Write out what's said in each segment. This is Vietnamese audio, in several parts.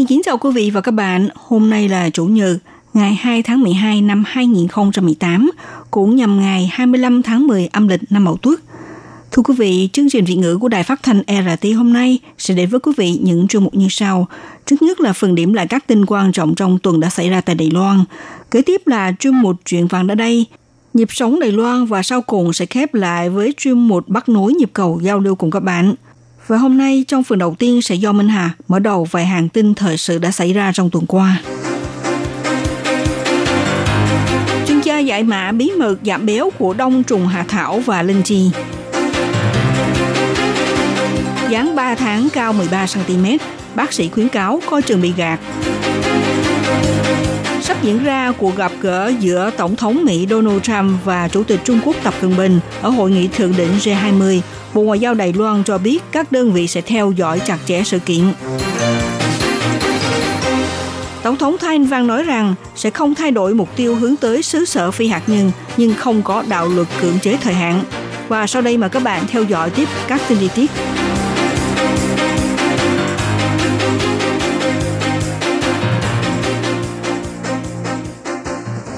xin kính chào quý vị và các bạn. Hôm nay là Chủ nhật, ngày 2 tháng 12 năm 2018, cũng nhằm ngày 25 tháng 10 âm lịch năm Mậu Tuất. Thưa quý vị, chương trình Việt ngữ của Đài Phát thanh RT hôm nay sẽ đến với quý vị những chương mục như sau. Trước nhất là phần điểm lại các tin quan trọng trong tuần đã xảy ra tại Đài Loan. Kế tiếp là chuyên mục chuyện vàng đã đây, nhịp sống Đài Loan và sau cùng sẽ khép lại với chuyên mục bắt nối nhịp cầu giao lưu cùng các bạn. Và hôm nay trong phần đầu tiên sẽ do Minh Hà mở đầu vài hàng tin thời sự đã xảy ra trong tuần qua. Chuyên gia giải mã bí mật giảm béo của đông trùng hạ thảo và linh chi. Dáng 3 tháng cao 13cm, bác sĩ khuyến cáo coi trường bị gạt. Sắp diễn ra cuộc gặp gỡ giữa Tổng thống Mỹ Donald Trump và Chủ tịch Trung Quốc Tập Cận Bình ở hội nghị thượng đỉnh G20. Bộ Ngoại giao Đài Loan cho biết các đơn vị sẽ theo dõi chặt chẽ sự kiện. Tổng thống Thái Anh Văn nói rằng sẽ không thay đổi mục tiêu hướng tới xứ sở phi hạt nhân, nhưng không có đạo luật cưỡng chế thời hạn. Và sau đây mời các bạn theo dõi tiếp các tin chi tiết.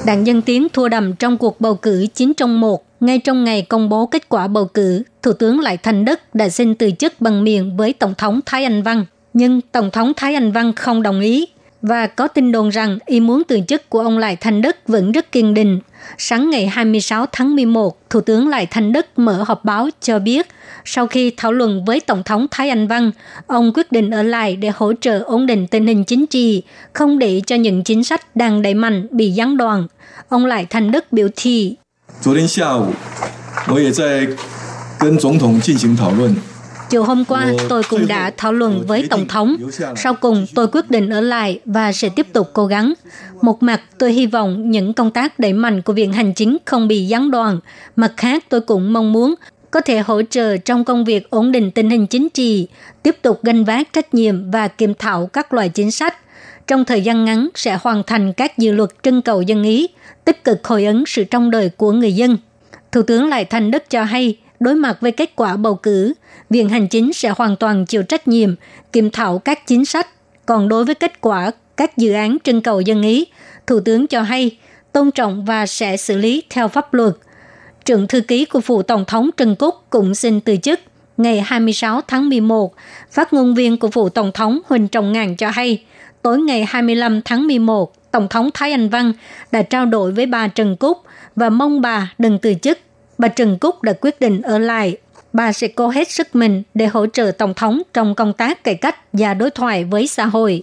Đảng Dân Tiến thua đầm trong cuộc bầu cử 9 trong 1. Ngay trong ngày công bố kết quả bầu cử, Thủ tướng Lại Thành Đức đã xin từ chức bằng miệng với Tổng thống Thái Anh Văn. Nhưng Tổng thống Thái Anh Văn không đồng ý và có tin đồn rằng ý muốn từ chức của ông Lại Thành Đức vẫn rất kiên định. Sáng ngày 26 tháng 11, Thủ tướng Lại Thành Đức mở họp báo cho biết sau khi thảo luận với Tổng thống Thái Anh Văn, ông quyết định ở lại để hỗ trợ ổn định tình hình chính trị, không để cho những chính sách đang đẩy mạnh bị gián đoạn. Ông Lại Thành Đức biểu thị. 昨天下午，我也在跟总统进行讨论。 Chiều hôm qua, tôi cũng đã thảo luận với Tổng thống. Sau cùng, tôi quyết định ở lại và sẽ tiếp tục cố gắng. Một mặt, tôi hy vọng những công tác đẩy mạnh của Viện Hành Chính không bị gián đoạn. Mặt khác, tôi cũng mong muốn có thể hỗ trợ trong công việc ổn định tình hình chính trị, tiếp tục gánh vác trách nhiệm và kiểm thảo các loại chính sách. Trong thời gian ngắn sẽ hoàn thành các dự luật trưng cầu dân ý, tích cực hồi ứng sự trong đời của người dân. Thủ tướng Lại Thành Đức cho hay, đối mặt với kết quả bầu cử, Viện Hành Chính sẽ hoàn toàn chịu trách nhiệm, kiểm thảo các chính sách. Còn đối với kết quả các dự án trưng cầu dân ý, Thủ tướng cho hay tôn trọng và sẽ xử lý theo pháp luật. Trưởng thư ký của phụ Tổng thống Trần Cúc cũng xin từ chức. Ngày 26 tháng 11, phát ngôn viên của phụ Tổng thống Huỳnh Trọng Ngàn cho hay, tối ngày 25 tháng 11, Tổng thống Thái Anh Văn đã trao đổi với bà Trần Cúc và mong bà đừng từ chức. Bà Trần Cúc đã quyết định ở lại. Bà sẽ cố hết sức mình để hỗ trợ Tổng thống trong công tác cải cách và đối thoại với xã hội.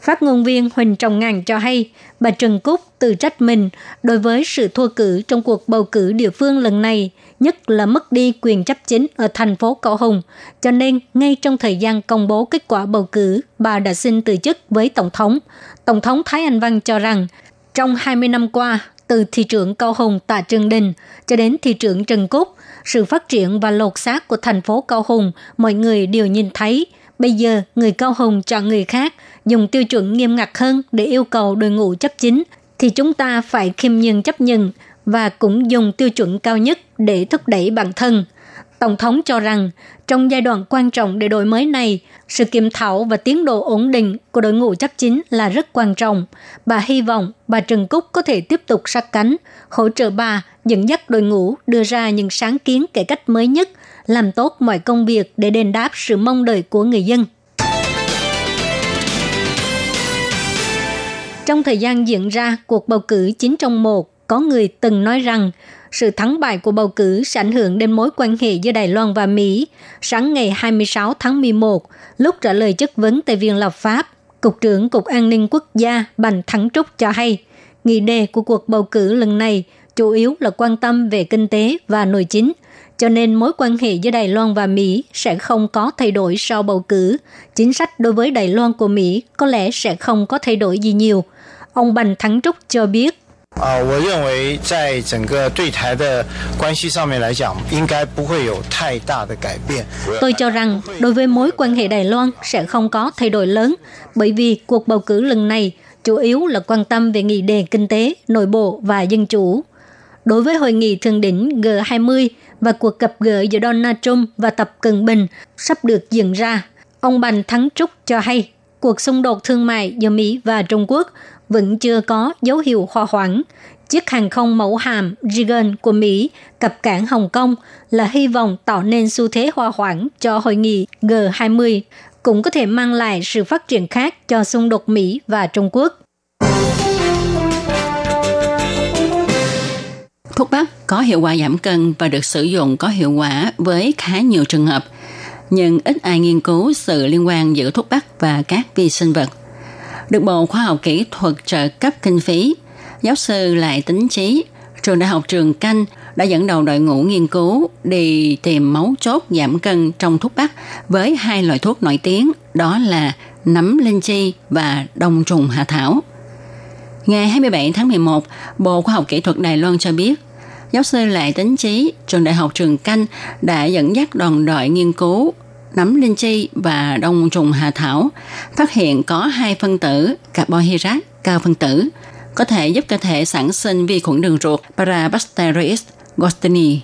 Phát ngôn viên Huỳnh Trọng Ngàn cho hay, bà Trần Cúc tự trách mình đối với sự thua cử trong cuộc bầu cử địa phương lần này, nhất là mất đi quyền chấp chính ở thành phố Cầu Hùng. Cho nên, ngay trong thời gian công bố kết quả bầu cử, bà đã xin từ chức với Tổng thống. Tổng thống Thái Anh Văn cho rằng, trong 20 năm qua, từ thị trưởng Cao Hùng Tạ Trương Đình cho đến thị trưởng Trần Cúc, sự phát triển và lột xác của thành phố Cao Hùng mọi người đều nhìn thấy. Bây giờ, người Cao Hùng chọn người khác, dùng tiêu chuẩn nghiêm ngặt hơn để yêu cầu đội ngũ chấp chính, thì chúng ta phải khiêm nhường chấp nhận và cũng dùng tiêu chuẩn cao nhất để thúc đẩy bản thân. Tổng thống cho rằng, trong giai đoạn quan trọng để đổi mới này, sự kiểm thảo và tiến độ ổn định của đội ngũ chấp chính là rất quan trọng. Bà hy vọng bà Trần Cúc có thể tiếp tục sát cánh, hỗ trợ bà dẫn dắt đội ngũ đưa ra những sáng kiến cải cách mới nhất, làm tốt mọi công việc để đền đáp sự mong đợi của người dân. Trong thời gian diễn ra cuộc bầu cử 9 trong 1, có người từng nói rằng sự thắng bại của bầu cử sẽ ảnh hưởng đến mối quan hệ giữa Đài Loan và Mỹ. Sáng ngày 26 tháng 11, lúc trả lời chất vấn tại Viện Lập pháp, Cục trưởng Cục An ninh Quốc gia Bành Thắng Trúc cho hay, nghị đề của cuộc bầu cử lần này chủ yếu là quan tâm về kinh tế và nội chính. cho nên mối quan hệ giữa Đài Loan và Mỹ sẽ không có thay đổi sau bầu cử. Chính sách đối với Đài Loan của Mỹ có lẽ sẽ không có thay đổi gì nhiều. Ông Bành Thắng Trúc cho biết. 啊，我认为在整个对台的关系上面来讲，应该不会有太大的改变。 Tôi cho rằng đối với mối quan hệ Đài Loan sẽ không có thay đổi lớn, bởi vì cuộc bầu cử lần này chủ yếu là quan tâm về nghị đề kinh tế, nội bộ và dân chủ. Đối với hội nghị thượng đỉnh G20 và cuộc gặp gỡ giữa Donald Trump và Tập Cận Bình sắp được diễn ra, ông Bành Thắng Trúc cho hay cuộc xung đột thương mại giữa Mỹ và Trung Quốc vẫn chưa có dấu hiệu hòa hoãn. Chiếc hàng không mẫu hàm Reagan của Mỹ cập cảng Hồng Kông là hy vọng tạo nên xu thế hòa hoãn cho hội nghị G20, cũng có thể mang lại sự phát triển khác cho xung đột Mỹ và Trung Quốc. Thuốc bắc có hiệu quả giảm cân và được sử dụng có hiệu quả với khá nhiều trường hợp, nhưng ít ai nghiên cứu sự liên quan giữa thuốc bắc và các vi sinh vật. Được Bộ Khoa học Kỹ thuật trợ cấp kinh phí, giáo sư Lại Tính Trí, trường đại học Trường Canh đã dẫn đầu đội ngũ nghiên cứu đi tìm mấu chốt giảm cân trong thuốc bắc với hai loại thuốc nổi tiếng đó là nấm linh chi và đông trùng hạ thảo. Ngày 27 tháng 11, Bộ Khoa học Kỹ thuật Đài Loan cho biết, giáo sư Lại Tính Trí, trường đại học Trường Canh đã dẫn dắt đoàn đội nghiên cứu nấm linh chi và đông trùng hạ thảo, phát hiện có hai phân tử carbohydrate cao phân tử, có thể giúp cơ thể sản sinh vi khuẩn đường ruột Parabacterius gostini.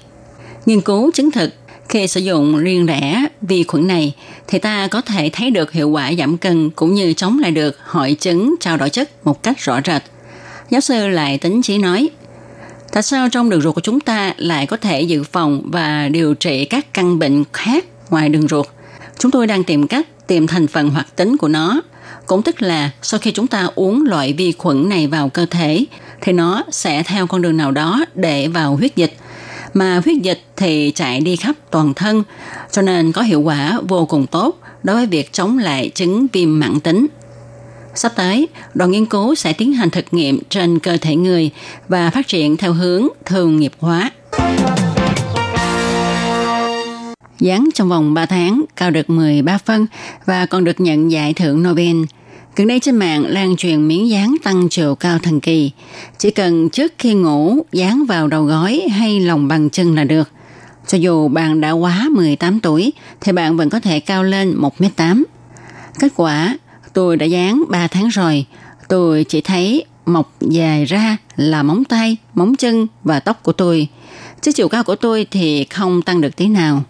Nghiên cứu chứng thực khi sử dụng riêng rẽ vi khuẩn này thì ta có thể thấy được hiệu quả giảm cân cũng như chống lại được hội chứng trao đổi chất một cách rõ rệt. Giáo sư lại tính chỉ nói, tại sao trong đường ruột của chúng ta lại có thể dự phòng và điều trị các căn bệnh khác ngoài đường ruột? Chúng tôi đang tìm cách tìm thành phần hoạt tính của nó. Cũng tức là sau khi chúng ta uống loại vi khuẩn này vào cơ thể thì nó sẽ theo con đường nào đó để vào huyết dịch. Mà huyết dịch thì chạy đi khắp toàn thân, cho nên có hiệu quả vô cùng tốt đối với việc chống lại chứng viêm mãn tính. Sắp tới, đoàn nghiên cứu sẽ tiến hành thực nghiệm trên cơ thể người và phát triển theo hướng thường nghiệp hóa. Dán trong vòng 3 tháng, cao được 13 phân và còn được nhận giải thưởng Nobel. Gần đây trên mạng lan truyền miếng dán tăng chiều cao thần kỳ. Chỉ cần trước khi ngủ dán vào đầu gói hay lòng bằng chân là được. Cho dù bạn đã quá 18 tuổi thì bạn vẫn có thể cao lên 1m8. Kết quả, tôi đã dán 3 tháng rồi. Tôi chỉ thấy mọc dài ra là móng tay, móng chân và tóc của tôi. Chứ chiều cao của tôi thì không tăng được tí nào.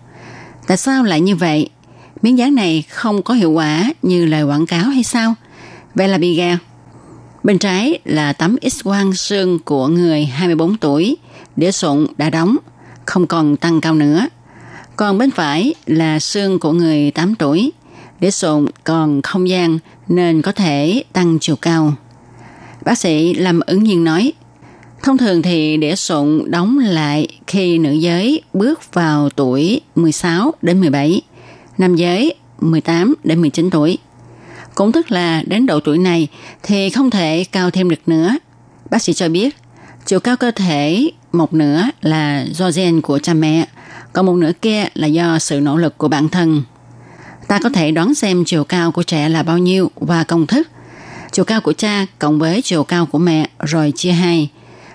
Tại sao lại như vậy? Miếng dán này không có hiệu quả như lời quảng cáo hay sao? Vậy là bị gạt. Bên trái là tấm x-quang xương của người 24 tuổi, đĩa sụn đã đóng, không còn tăng cao nữa. Còn bên phải là xương của người 8 tuổi, đĩa sụn còn không gian nên có thể tăng chiều cao. Bác sĩ Lâm ứng nhiên nói, Thông thường thì đĩa sụn đóng lại khi nữ giới bước vào tuổi 16 đến 17, nam giới 18 đến 19 tuổi. Cũng tức là đến độ tuổi này thì không thể cao thêm được nữa. Bác sĩ cho biết, chiều cao cơ thể một nửa là do gen của cha mẹ, còn một nửa kia là do sự nỗ lực của bản thân. Ta có thể đoán xem chiều cao của trẻ là bao nhiêu và công thức. Chiều cao của cha cộng với chiều cao của mẹ rồi chia hai.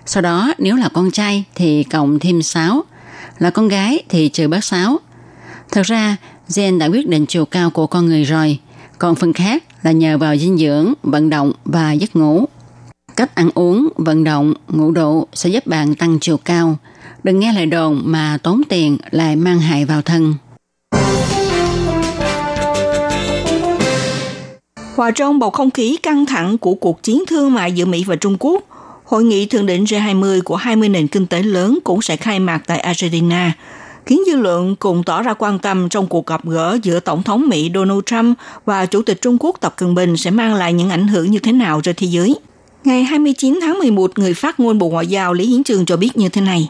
Sau đó nếu là con trai thì cộng thêm 6, là con gái thì trừ bớt 6. Thật ra, gen đã quyết định chiều cao của con người rồi, còn phần khác là nhờ vào dinh dưỡng, vận động và giấc ngủ. Cách ăn uống, vận động, ngủ đủ sẽ giúp bạn tăng chiều cao. Đừng nghe lời đồn mà tốn tiền lại mang hại vào thân. Hòa trong bầu không khí căng thẳng của cuộc chiến thương mại giữa Mỹ và Trung Quốc, Hội nghị thượng đỉnh G20 của 20 nền kinh tế lớn cũng sẽ khai mạc tại Argentina, khiến dư luận cùng tỏ ra quan tâm trong cuộc gặp gỡ giữa Tổng thống Mỹ Donald Trump và Chủ tịch Trung Quốc Tập Cận Bình sẽ mang lại những ảnh hưởng như thế nào trên thế giới. Ngày 29 tháng 11, người phát ngôn Bộ Ngoại giao Lý Hiến Trường cho biết như thế này.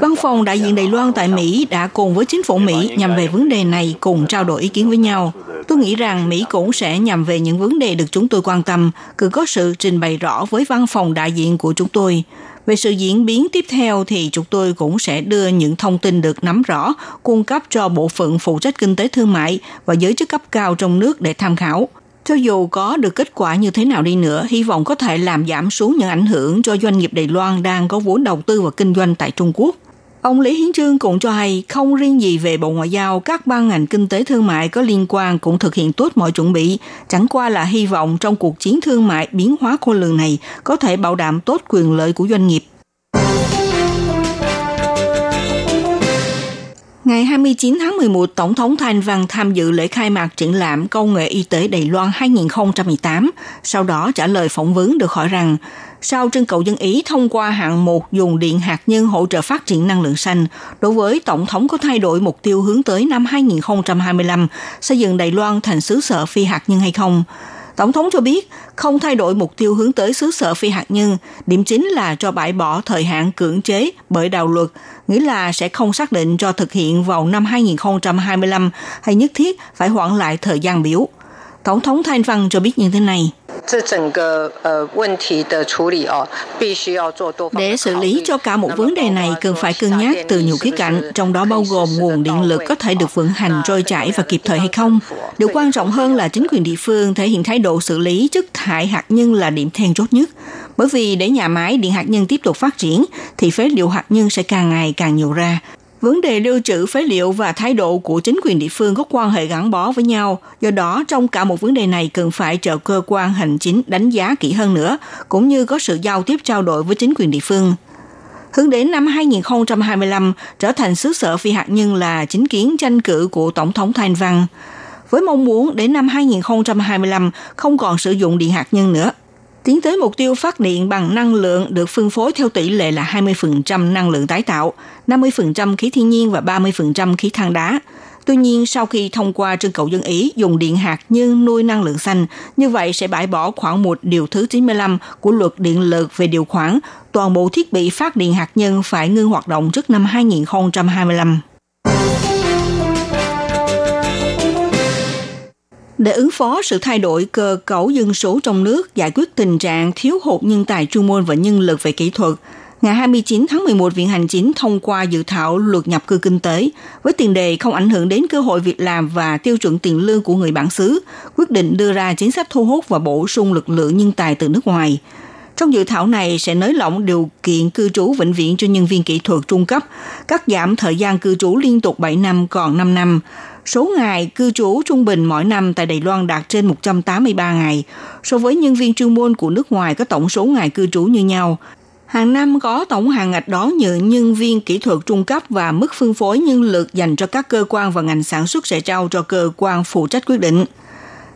Văn phòng đại diện Đài Loan tại Mỹ đã cùng với chính phủ Mỹ nhằm về vấn đề này cùng trao đổi ý kiến với nhau. Tôi nghĩ rằng Mỹ cũng sẽ nhằm về những vấn đề được chúng tôi quan tâm, cứ có sự trình bày rõ với văn phòng đại diện của chúng tôi. Về sự diễn biến tiếp theo thì chúng tôi cũng sẽ đưa những thông tin được nắm rõ, cung cấp cho bộ phận phụ trách kinh tế thương mại và giới chức cấp cao trong nước để tham khảo. Cho dù có được kết quả như thế nào đi nữa, hy vọng có thể làm giảm xuống những ảnh hưởng cho doanh nghiệp Đài Loan đang có vốn đầu tư và kinh doanh tại Trung Quốc. Ông Lý Hiến Trương cũng cho hay không riêng gì về Bộ Ngoại giao, các ban ngành kinh tế thương mại có liên quan cũng thực hiện tốt mọi chuẩn bị. Chẳng qua là hy vọng trong cuộc chiến thương mại biến hóa khôn lường này có thể bảo đảm tốt quyền lợi của doanh nghiệp. Ngày 29 tháng 11, Tổng thống Thanh Văn tham dự lễ khai mạc triển lãm Công nghệ Y tế Đài Loan 2018. Sau đó trả lời phỏng vấn được hỏi rằng, sau trưng cầu dân Ý thông qua hạng mục dùng điện hạt nhân hỗ trợ phát triển năng lượng xanh, đối với Tổng thống có thay đổi mục tiêu hướng tới năm 2025 xây dựng Đài Loan thành xứ sở phi hạt nhân hay không? Tổng thống cho biết không thay đổi mục tiêu hướng tới xứ sở phi hạt nhân, điểm chính là cho bãi bỏ thời hạn cưỡng chế bởi đạo luật, nghĩa là sẽ không xác định cho thực hiện vào năm 2025 hay nhất thiết phải hoãn lại thời gian biểu. Tổng thống Thanh Văn cho biết như thế này. Để xử lý cho cả một vấn đề này cần phải cân nhắc từ nhiều khía cạnh, trong đó bao gồm nguồn điện lực có thể được vận hành trôi chảy và kịp thời hay không. Điều quan trọng hơn là chính quyền địa phương thể hiện thái độ xử lý chất thải hạt nhân là điểm then chốt nhất. Bởi vì để nhà máy điện hạt nhân tiếp tục phát triển thì phế liệu hạt nhân sẽ càng ngày càng nhiều ra. Vấn đề lưu trữ phế liệu và thái độ của chính quyền địa phương có quan hệ gắn bó với nhau. Do đó, trong cả một vấn đề này cần phải chờ cơ quan hành chính đánh giá kỹ hơn nữa, cũng như có sự giao tiếp trao đổi với chính quyền địa phương. Hướng đến năm 2025 trở thành xứ sở phi hạt nhân là chính kiến tranh cử của Tổng thống Thanh Văn. Với mong muốn đến năm 2025 không còn sử dụng điện hạt nhân nữa, tiến tới mục tiêu phát điện bằng năng lượng được phân phối theo tỷ lệ là 20% năng lượng tái tạo, 50% khí thiên nhiên và 30% khí than đá. Tuy nhiên, sau khi thông qua trưng cầu dân Ý dùng điện hạt nhân nuôi năng lượng xanh, như vậy sẽ bãi bỏ khoảng một điều thứ 95 của luật điện lực về điều khoản toàn bộ thiết bị phát điện hạt nhân phải ngưng hoạt động trước năm 2025. Để ứng phó sự thay đổi cơ cấu dân số trong nước, giải quyết tình trạng thiếu hụt nhân tài chuyên môn và nhân lực về kỹ thuật, ngày 29 tháng 11, Viện Hành Chính thông qua dự thảo luật nhập cư kinh tế với tiền đề không ảnh hưởng đến cơ hội việc làm và tiêu chuẩn tiền lương của người bản xứ, quyết định đưa ra chính sách thu hút và bổ sung lực lượng nhân tài từ nước ngoài. Trong dự thảo này sẽ nới lỏng điều kiện cư trú vĩnh viễn cho nhân viên kỹ thuật trung cấp, cắt giảm thời gian cư trú liên tục 7 năm còn 5 năm, số ngày cư trú trung bình mỗi năm tại Đài Loan đạt trên 183 ngày, so với nhân viên chuyên môn của nước ngoài có tổng số ngày cư trú như nhau. Hàng năm có tổng hàng ngạch đó nhờ nhân viên kỹ thuật trung cấp và mức phân phối nhân lực dành cho các cơ quan và ngành sản xuất sẽ trao cho cơ quan phụ trách quyết định.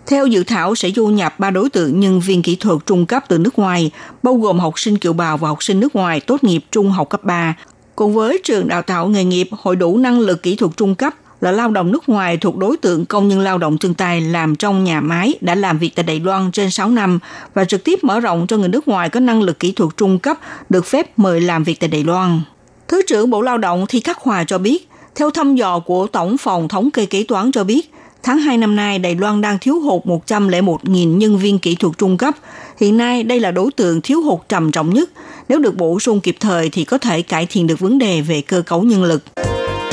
Theo dự thảo sẽ du nhập ba đối tượng nhân viên kỹ thuật trung cấp từ nước ngoài, bao gồm học sinh kiều bào và học sinh nước ngoài tốt nghiệp trung học cấp 3, cùng với trường đào tạo nghề nghiệp hội đủ năng lực kỹ thuật trung cấp là lao động nước ngoài thuộc đối tượng công nhân lao động chân tay làm trong nhà máy đã làm việc tại Đài Loan trên 6 năm và trực tiếp mở rộng cho người nước ngoài có năng lực kỹ thuật trung cấp được phép mời làm việc tại Đài Loan. Thứ trưởng Bộ Lao động Thi Khắc Hòa cho biết, theo thăm dò của Tổng phòng Thống kê Kế toán cho biết, tháng 2 năm nay Đài Loan đang thiếu hụt 101.000 nhân viên kỹ thuật trung cấp. Hiện nay đây là đối tượng thiếu hụt trầm trọng nhất. Nếu được bổ sung kịp thời thì có thể cải thiện được vấn đề về cơ cấu nhân lực.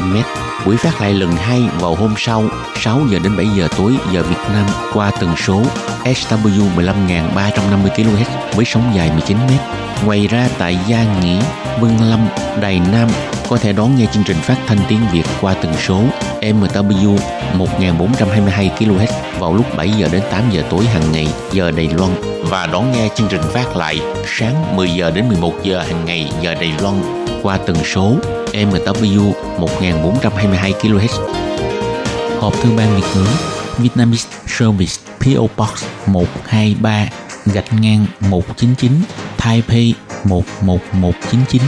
m. Buổi phát lại lần hai vào hôm sau 6 giờ đến 7 giờ tối giờ Việt Nam qua tần số SW 15350 kHz với sóng dài 19 m. Ngoài ra tại Gia Nghĩa, Vân Lâm, Đài Nam có thể đón nghe chương trình phát thanh tiếng Việt qua tần số MW 1422 kHz vào lúc 7 giờ đến 8 giờ tối hàng ngày giờ Đài Loan và đón nghe chương trình phát lại sáng 10 giờ đến 11 giờ hàng ngày giờ Đài Loan qua tần số MW 1422 kHz. Hộp thư ban Việt ngữ Vietnamese Service PO Box 123 gạch ngang 199 Taipei 11199.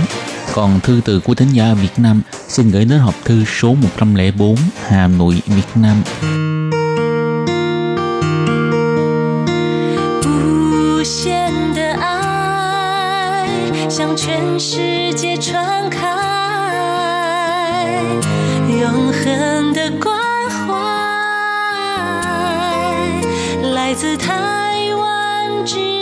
Còn thư từ của thính giả Việt Nam xin gửi đến hộp thư số 104 Hà Nội, Việt Nam. 向全世界传开，永恒的关怀，来自台湾之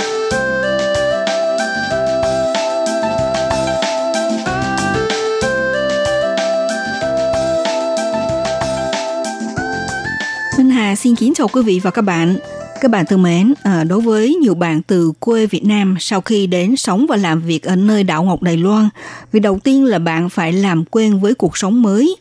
Xin kính chào quý vị và các bạn. Các bạn thân mến, à, đối với nhiều bạn từ quê Việt Nam sau khi đến sống và làm việc ở nơi đảo Ngọc Đài Loan, việc đầu tiên là bạn phải làm quen với cuộc sống mới.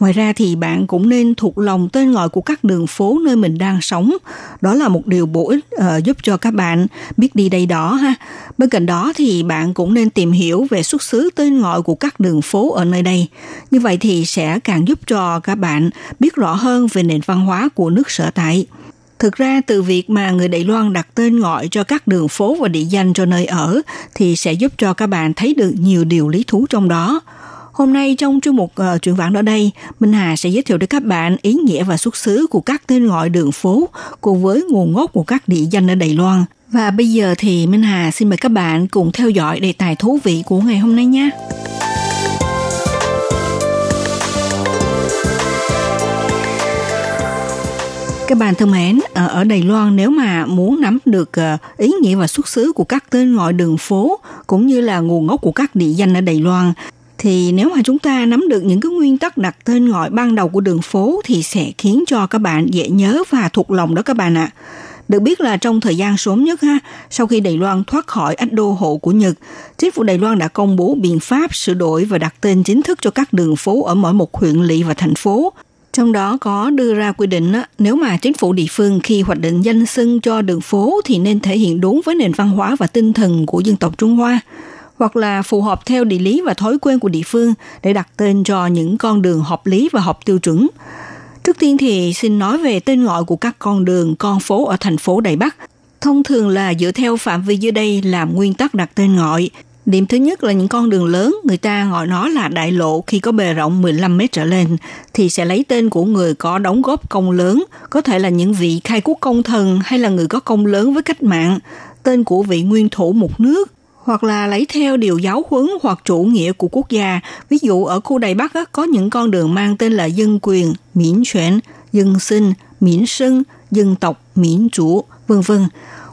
Ngoài ra thì bạn cũng nên thuộc lòng tên gọi của các đường phố nơi mình đang sống. Đó là một điều bổ ích uh, giúp cho các bạn biết đi đây đó ha. Bên cạnh đó thì bạn cũng nên tìm hiểu về xuất xứ tên gọi của các đường phố ở nơi đây. Như vậy thì sẽ càng giúp cho các bạn biết rõ hơn về nền văn hóa của nước sở tại. Thực ra từ việc mà người Đài Loan đặt tên gọi cho các đường phố và địa danh cho nơi ở thì sẽ giúp cho các bạn thấy được nhiều điều lý thú trong đó. Hôm nay trong chuyên mục ờ, uh, truyện vãng ở đây, Minh Hà sẽ giới thiệu đến các bạn ý nghĩa và xuất xứ của các tên gọi đường phố cùng với nguồn gốc của các địa danh ở Đài Loan. Và bây giờ thì Minh Hà xin mời các bạn cùng theo dõi đề tài thú vị của ngày hôm nay nhé. Các bạn thân mến, ờ, ở Đài Loan nếu mà muốn nắm được ờ, ý nghĩa và xuất xứ của các tên gọi đường phố cũng như là nguồn gốc của các địa danh ở Đài Loan thì nếu mà chúng ta nắm được những cái nguyên tắc đặt tên gọi ban đầu của đường phố thì sẽ khiến cho các bạn dễ nhớ và thuộc lòng đó các bạn ạ. Được biết là trong thời gian sớm nhất ha, sau khi Đài Loan thoát khỏi ách đô hộ của Nhật, chính phủ Đài Loan đã công bố biện pháp sửa đổi và đặt tên chính thức cho các đường phố ở mỗi một huyện lỵ và thành phố. Trong đó có đưa ra quy định nếu mà chính phủ địa phương khi hoạch định danh xưng cho đường phố thì nên thể hiện đúng với nền văn hóa và tinh thần của dân tộc Trung Hoa hoặc là phù hợp theo địa lý và thói quen của địa phương để đặt tên cho những con đường hợp lý và hợp tiêu chuẩn. Trước tiên thì xin nói về tên gọi của các con đường, con phố ở thành phố Đài Bắc. Thông thường là dựa theo phạm vi dưới đây làm nguyên tắc đặt tên gọi. Điểm thứ nhất là những con đường lớn, người ta gọi nó là đại lộ khi có bề rộng 15 mét trở lên, thì sẽ lấy tên của người có đóng góp công lớn, có thể là những vị khai quốc công thần hay là người có công lớn với cách mạng, tên của vị nguyên thủ một nước, hoặc là lấy theo điều giáo huấn hoặc chủ nghĩa của quốc gia. Ví dụ ở khu Đài Bắc có những con đường mang tên là dân quyền, miễn chuyển, dân sinh, miễn sưng, dân tộc, miễn chủ, vân vân.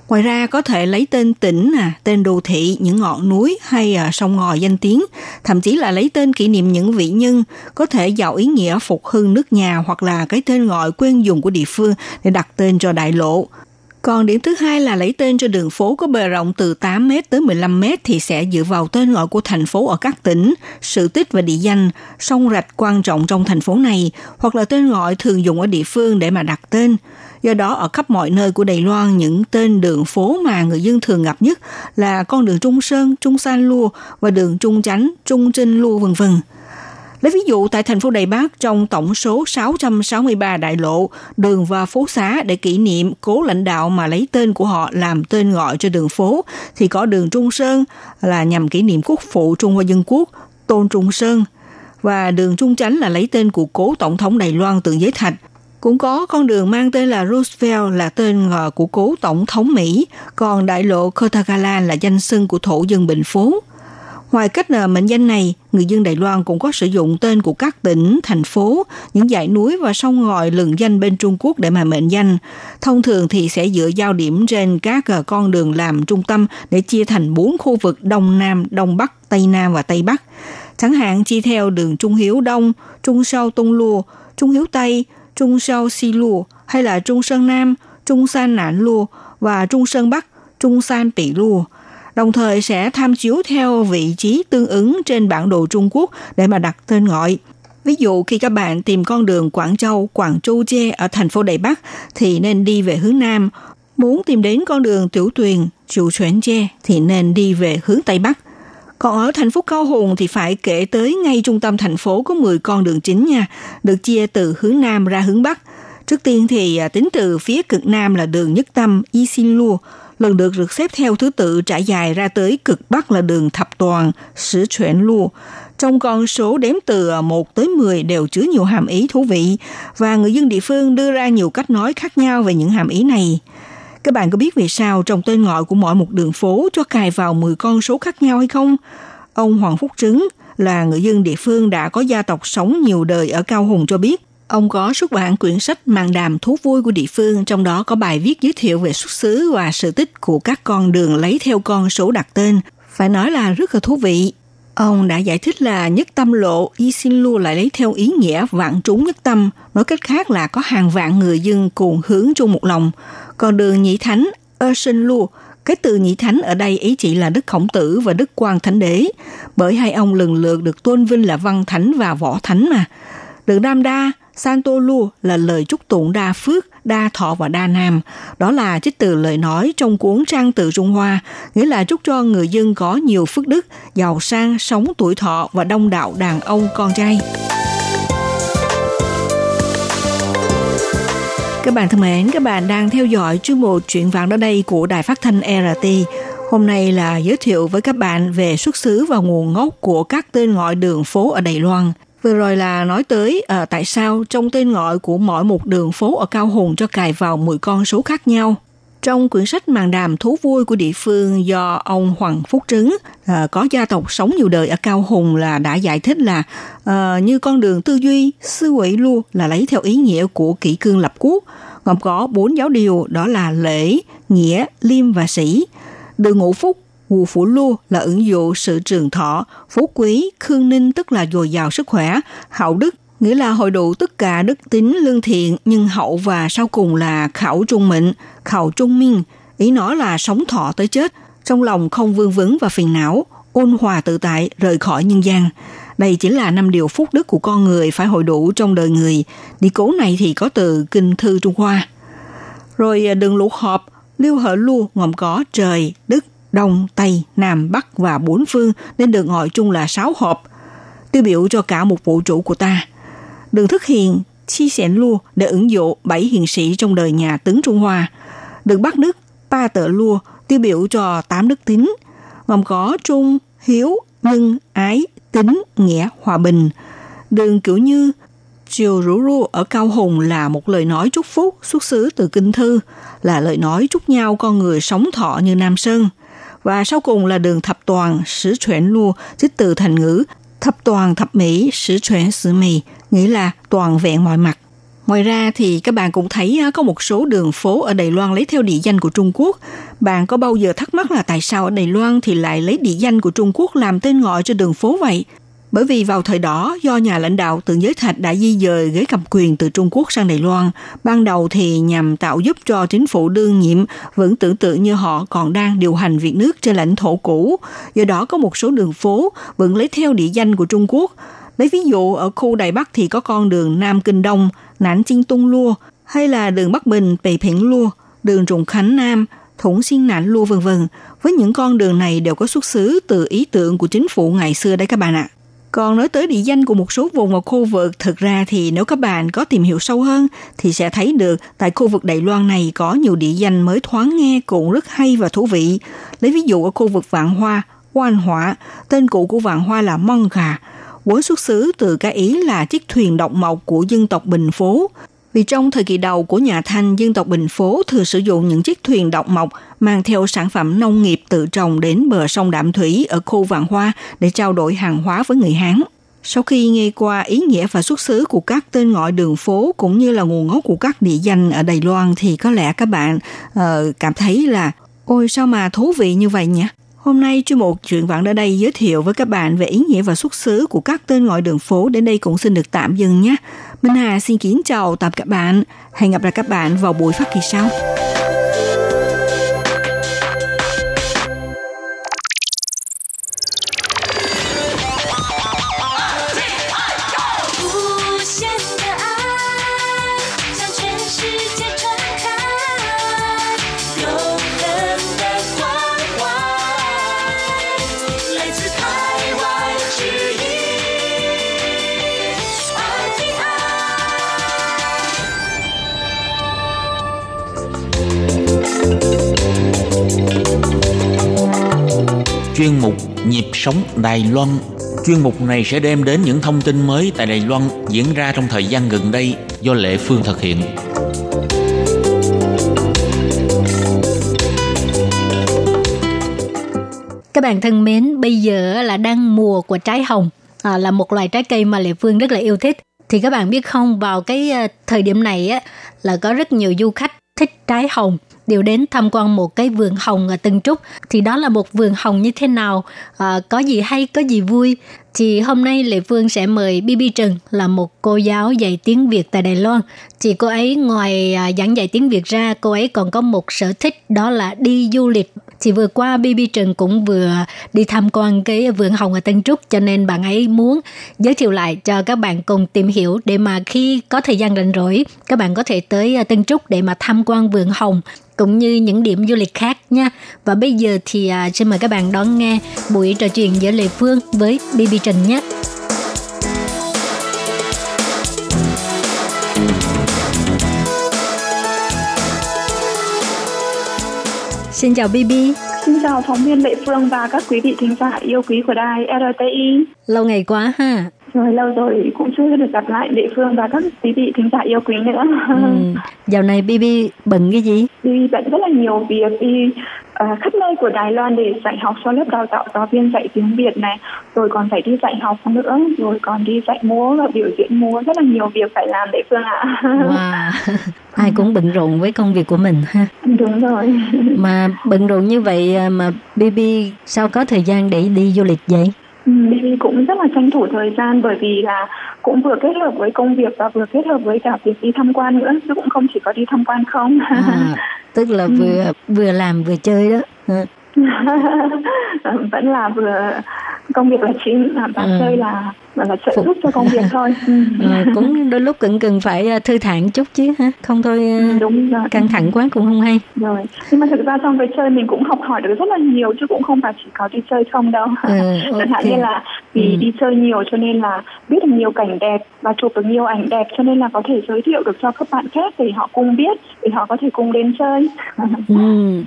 Ngoài ra có thể lấy tên tỉnh, tên đô thị, những ngọn núi hay à, sông ngòi danh tiếng, thậm chí là lấy tên kỷ niệm những vị nhân, có thể giàu ý nghĩa phục hưng nước nhà hoặc là cái tên gọi quen dùng của địa phương để đặt tên cho đại lộ. Còn điểm thứ hai là lấy tên cho đường phố có bề rộng từ 8 m tới 15 m thì sẽ dựa vào tên gọi của thành phố ở các tỉnh, sự tích và địa danh, sông rạch quan trọng trong thành phố này, hoặc là tên gọi thường dùng ở địa phương để mà đặt tên. Do đó ở khắp mọi nơi của Đài Loan những tên đường phố mà người dân thường gặp nhất là con đường Trung Sơn, Trung San Lua và đường Trung Chánh, Trung Trinh Lua vân vân. Lấy ví dụ tại thành phố Đài Bắc trong tổng số 663 đại lộ, đường và phố xá để kỷ niệm cố lãnh đạo mà lấy tên của họ làm tên gọi cho đường phố thì có đường Trung Sơn là nhằm kỷ niệm quốc phụ Trung Hoa Dân Quốc Tôn Trung Sơn và đường Trung Chánh là lấy tên của cố tổng thống Đài Loan Tượng Giới Thạch cũng có con đường mang tên là Roosevelt là tên của cố tổng thống Mỹ, còn đại lộ Kotagalan là danh xưng của thổ dân Bình Phố. Ngoài cách mệnh danh này, người dân Đài Loan cũng có sử dụng tên của các tỉnh, thành phố, những dãy núi và sông ngòi lừng danh bên Trung Quốc để mà mệnh danh. Thông thường thì sẽ dựa giao điểm trên các ờ, con đường làm trung tâm để chia thành bốn khu vực Đông Nam, Đông Bắc, Tây Nam và Tây Bắc. Chẳng hạn chia theo đường Trung Hiếu Đông, Trung Sâu Tung Lua, Trung Hiếu Tây, Trung Sâu Si Lu hay là Trung Sơn Nam, Trung San Nản Lu và Trung Sơn Bắc, Trung San Tỷ Lu. Đồng thời sẽ tham chiếu theo vị trí tương ứng trên bản đồ Trung Quốc để mà đặt tên gọi. Ví dụ khi các bạn tìm con đường Quảng Châu, Quảng Châu Chê ở thành phố Đài Bắc thì nên đi về hướng Nam. Muốn tìm đến con đường Tiểu Tuyền, Chủ Chuyển Chê thì nên đi về hướng Tây Bắc. Còn ở thành phố Cao Hùng thì phải kể tới ngay trung tâm thành phố có 10 con đường chính nha, được chia từ hướng Nam ra hướng Bắc. Trước tiên thì à, tính từ phía cực Nam là đường Nhất Tâm, Y Xin Lua, lần lượt được xếp theo thứ tự trải dài ra tới cực Bắc là đường Thập Toàn, Sử Chuyển lu Trong con số đếm từ 1 tới 10 đều chứa nhiều hàm ý thú vị và người dân địa phương đưa ra nhiều cách nói khác nhau về những hàm ý này. Các bạn có biết vì sao trong tên gọi của mỗi một đường phố cho cài vào 10 con số khác nhau hay không? Ông Hoàng Phúc Trứng là người dân địa phương đã có gia tộc sống nhiều đời ở Cao Hùng cho biết. Ông có xuất bản quyển sách màn đàm thú vui của địa phương, trong đó có bài viết giới thiệu về xuất xứ và sự tích của các con đường lấy theo con số đặt tên. Phải nói là rất là thú vị. Ông đã giải thích là nhất tâm lộ Y Xin lua lại lấy theo ý nghĩa vạn trúng nhất tâm, nói cách khác là có hàng vạn người dân cùng hướng chung một lòng. Còn đường nhị thánh Ơ Sinh lua, cái từ nhị thánh ở đây ý chỉ là Đức Khổng Tử và Đức Quang Thánh Đế, bởi hai ông lần lượt được tôn vinh là văn thánh và võ thánh mà. Đường nam Đa, Santo Lu là lời chúc tụng đa phước, đa thọ và đa nam. Đó là trích từ lời nói trong cuốn trang Tự Trung Hoa, nghĩa là chúc cho người dân có nhiều phước đức, giàu sang, sống tuổi thọ và đông đạo đàn ông con trai. Các bạn thân mến, các bạn đang theo dõi chương mục chuyện vàng đó đây của Đài Phát thanh RT. Hôm nay là giới thiệu với các bạn về xuất xứ và nguồn gốc của các tên gọi đường phố ở Đài Loan. Vừa rồi là nói tới à, tại sao trong tên gọi của mỗi một đường phố ở Cao Hùng cho cài vào 10 con số khác nhau. Trong quyển sách màn đàm thú vui của địa phương do ông Hoàng Phúc Trứng à, có gia tộc sống nhiều đời ở Cao Hùng là đã giải thích là à, như con đường tư duy, sư quỷ lu là lấy theo ý nghĩa của kỷ cương lập quốc, gồm có bốn giáo điều đó là lễ, nghĩa, liêm và sĩ. Đường ngũ phúc Ngũ phủ lu là ứng dụ sự trường thọ, phú quý, khương ninh tức là dồi dào sức khỏe, hậu đức nghĩa là hội đủ tất cả đức tính lương thiện, nhưng hậu và sau cùng là khảo trung mệnh, khảo trung minh, ý nói là sống thọ tới chết, trong lòng không vương vấn và phiền não, ôn hòa tự tại rời khỏi nhân gian. Đây chính là năm điều phúc đức của con người phải hội đủ trong đời người. Đi cố này thì có từ Kinh Thư Trung Hoa. Rồi à, đường lũ họp, liêu hở lu ngòm có trời, đức, đông, tây, nam, bắc và bốn phương nên được gọi chung là sáu hộp, tiêu biểu cho cả một vũ trụ của ta. Đường thức hiền, chi xẻn lua để ứng dụ bảy hiền sĩ trong đời nhà tướng Trung Hoa. Đường Bắc Đức, ba tợ lua tiêu biểu cho tám đức tính, gồm có trung, hiếu, nhân, ái, tính, nghĩa, hòa bình. Đường kiểu như Chiều rủ ru ở Cao Hùng là một lời nói chúc phúc xuất xứ từ kinh thư, là lời nói chúc nhau con người sống thọ như Nam Sơn. Và sau cùng là đường thập toàn, sử chuyển lu, trích từ thành ngữ thập toàn thập mỹ, sử chuyển sử mì, nghĩa là toàn vẹn mọi mặt. Ngoài ra thì các bạn cũng thấy à, có một số đường phố ở Đài Loan lấy theo địa danh của Trung Quốc. Bạn có bao giờ thắc mắc là tại sao ở Đài Loan thì lại lấy địa danh của Trung Quốc làm tên gọi cho đường phố vậy? Bởi vì vào thời đó, do nhà lãnh đạo Tượng Giới Thạch đã di dời ghế cầm quyền từ Trung Quốc sang Đài Loan, ban đầu thì nhằm tạo giúp cho chính phủ đương nhiệm vẫn tưởng tượng như họ còn đang điều hành việc nước trên lãnh thổ cũ. Do đó có một số đường phố vẫn lấy theo địa danh của Trung Quốc. Lấy ví dụ ở khu Đài Bắc thì có con đường Nam Kinh Đông, Nản Chinh Tung Lua, hay là đường Bắc Bình, Bầy Phiển Lua, đường Trùng Khánh Nam, Thủng Xiên Nản Lua vân vân. Với những con đường này đều có xuất xứ từ ý tưởng của chính phủ ngày xưa đấy các bạn ạ. Còn nói tới địa danh của một số vùng và khu vực, thực ra thì nếu các bạn có tìm hiểu sâu hơn thì sẽ thấy được tại khu vực Đài Loan này có nhiều địa danh mới thoáng nghe cũng rất hay và thú vị. Lấy ví dụ ở khu vực Vạn Hoa, Quan Hỏa, tên cũ của Vạn Hoa là Mong Gà, vốn xuất xứ từ cái ý là chiếc thuyền độc mộc của dân tộc Bình Phố, vì trong thời kỳ đầu của nhà Thanh, dân tộc Bình Phố thường sử dụng những chiếc thuyền độc mộc mang theo sản phẩm nông nghiệp tự trồng đến bờ sông Đạm Thủy ở khu Vạn Hoa để trao đổi hàng hóa với người Hán. Sau khi nghe qua ý nghĩa và xuất xứ của các tên gọi đường phố cũng như là nguồn gốc của các địa danh ở Đài Loan thì có lẽ các bạn uh, cảm thấy là ôi sao mà thú vị như vậy nhỉ? Hôm nay chuyên mục chuyện vạn ở đây giới thiệu với các bạn về ý nghĩa và xuất xứ của các tên gọi đường phố đến đây cũng xin được tạm dừng nhé. Minh Hà xin kính chào tạm các bạn. Hẹn gặp lại các bạn vào buổi phát kỳ sau. Chuyên mục Nhịp sống Đài Loan. Chuyên mục này sẽ đem đến những thông tin mới tại Đài Loan diễn ra trong thời gian gần đây do Lệ Phương thực hiện. Các bạn thân mến, bây giờ là đang mùa của trái hồng, à, là một loài trái cây mà Lệ Phương rất là yêu thích. Thì các bạn biết không, vào cái ờ, thời điểm này á, là có rất nhiều du khách thích trái hồng đều đến tham quan một cái vườn hồng ở Tân Trúc thì đó là một vườn hồng như thế nào à, có gì hay có gì vui thì hôm nay Lệ Phương sẽ mời Bibi Trần là một cô giáo dạy tiếng Việt tại Đài Loan. chị cô ấy ngoài à, giảng dạy tiếng Việt ra, cô ấy còn có một sở thích đó là đi du lịch. Thì vừa qua Bibi Trần cũng vừa đi tham quan cái vườn hồng ở Tân Trúc cho nên bạn ấy muốn giới thiệu lại cho các bạn cùng tìm hiểu để mà khi có thời gian rảnh rỗi các bạn có thể tới à, Tân Trúc để mà tham quan vườn hồng cũng như những điểm du lịch khác nha. Và bây giờ thì à, xin mời các bạn đón nghe buổi trò chuyện giữa Lệ Phương với Bibi Trần nhé. Xin chào Bibi. Xin chào phóng viên Lệ Phương và các quý vị thính giả yêu quý của đài RTI. Lâu ngày quá ha. Rồi lâu rồi cũng chưa được gặp lại Lệ Phương và các quý vị thính giả yêu quý nữa. Ừ. Dạo này Bibi bận cái gì? Bibi bận rất là nhiều việc đi uh, khắp nơi của Đài Loan để dạy học cho lớp đào tạo giáo viên dạy tiếng Việt này, rồi còn phải đi dạy học nữa, rồi còn đi dạy múa và biểu diễn múa rất là nhiều việc phải làm Lệ Phương ạ. Wow. Ai cũng bận rộn với công việc của mình ha. Đúng rồi. Mà bận rộn như vậy à, mà Bibi sao có thời gian để đi du lịch vậy? Ừ, Bibi cũng rất là tranh thủ thời gian bởi vì là cũng vừa kết hợp với công việc và vừa kết hợp với cả việc đi tham quan nữa chứ cũng không chỉ có đi tham quan không. À, tức là Ừ. vừa vừa làm vừa chơi đó. Ừ. vẫn là vừa công việc là chính và Ừ. chơi là là, là trợ giúp cho công việc thôi. Ừ. Ừ, cũng đôi lúc cũng cần phải à, thư thản chút chứ ha không thôi à, Ừ, đúng rồi. căng thẳng quá cũng không hay rồi nhưng mà thực ra trong cái chơi mình cũng học hỏi được rất là nhiều chứ cũng không phải chỉ có đi chơi không đâu Ừ, chẳng hạn như là vì Ừ. đi chơi nhiều cho nên là biết được nhiều cảnh đẹp và chụp được nhiều ảnh đẹp cho nên là có thể giới thiệu được cho các bạn khác để họ cùng biết để họ có thể cùng đến chơi ừ,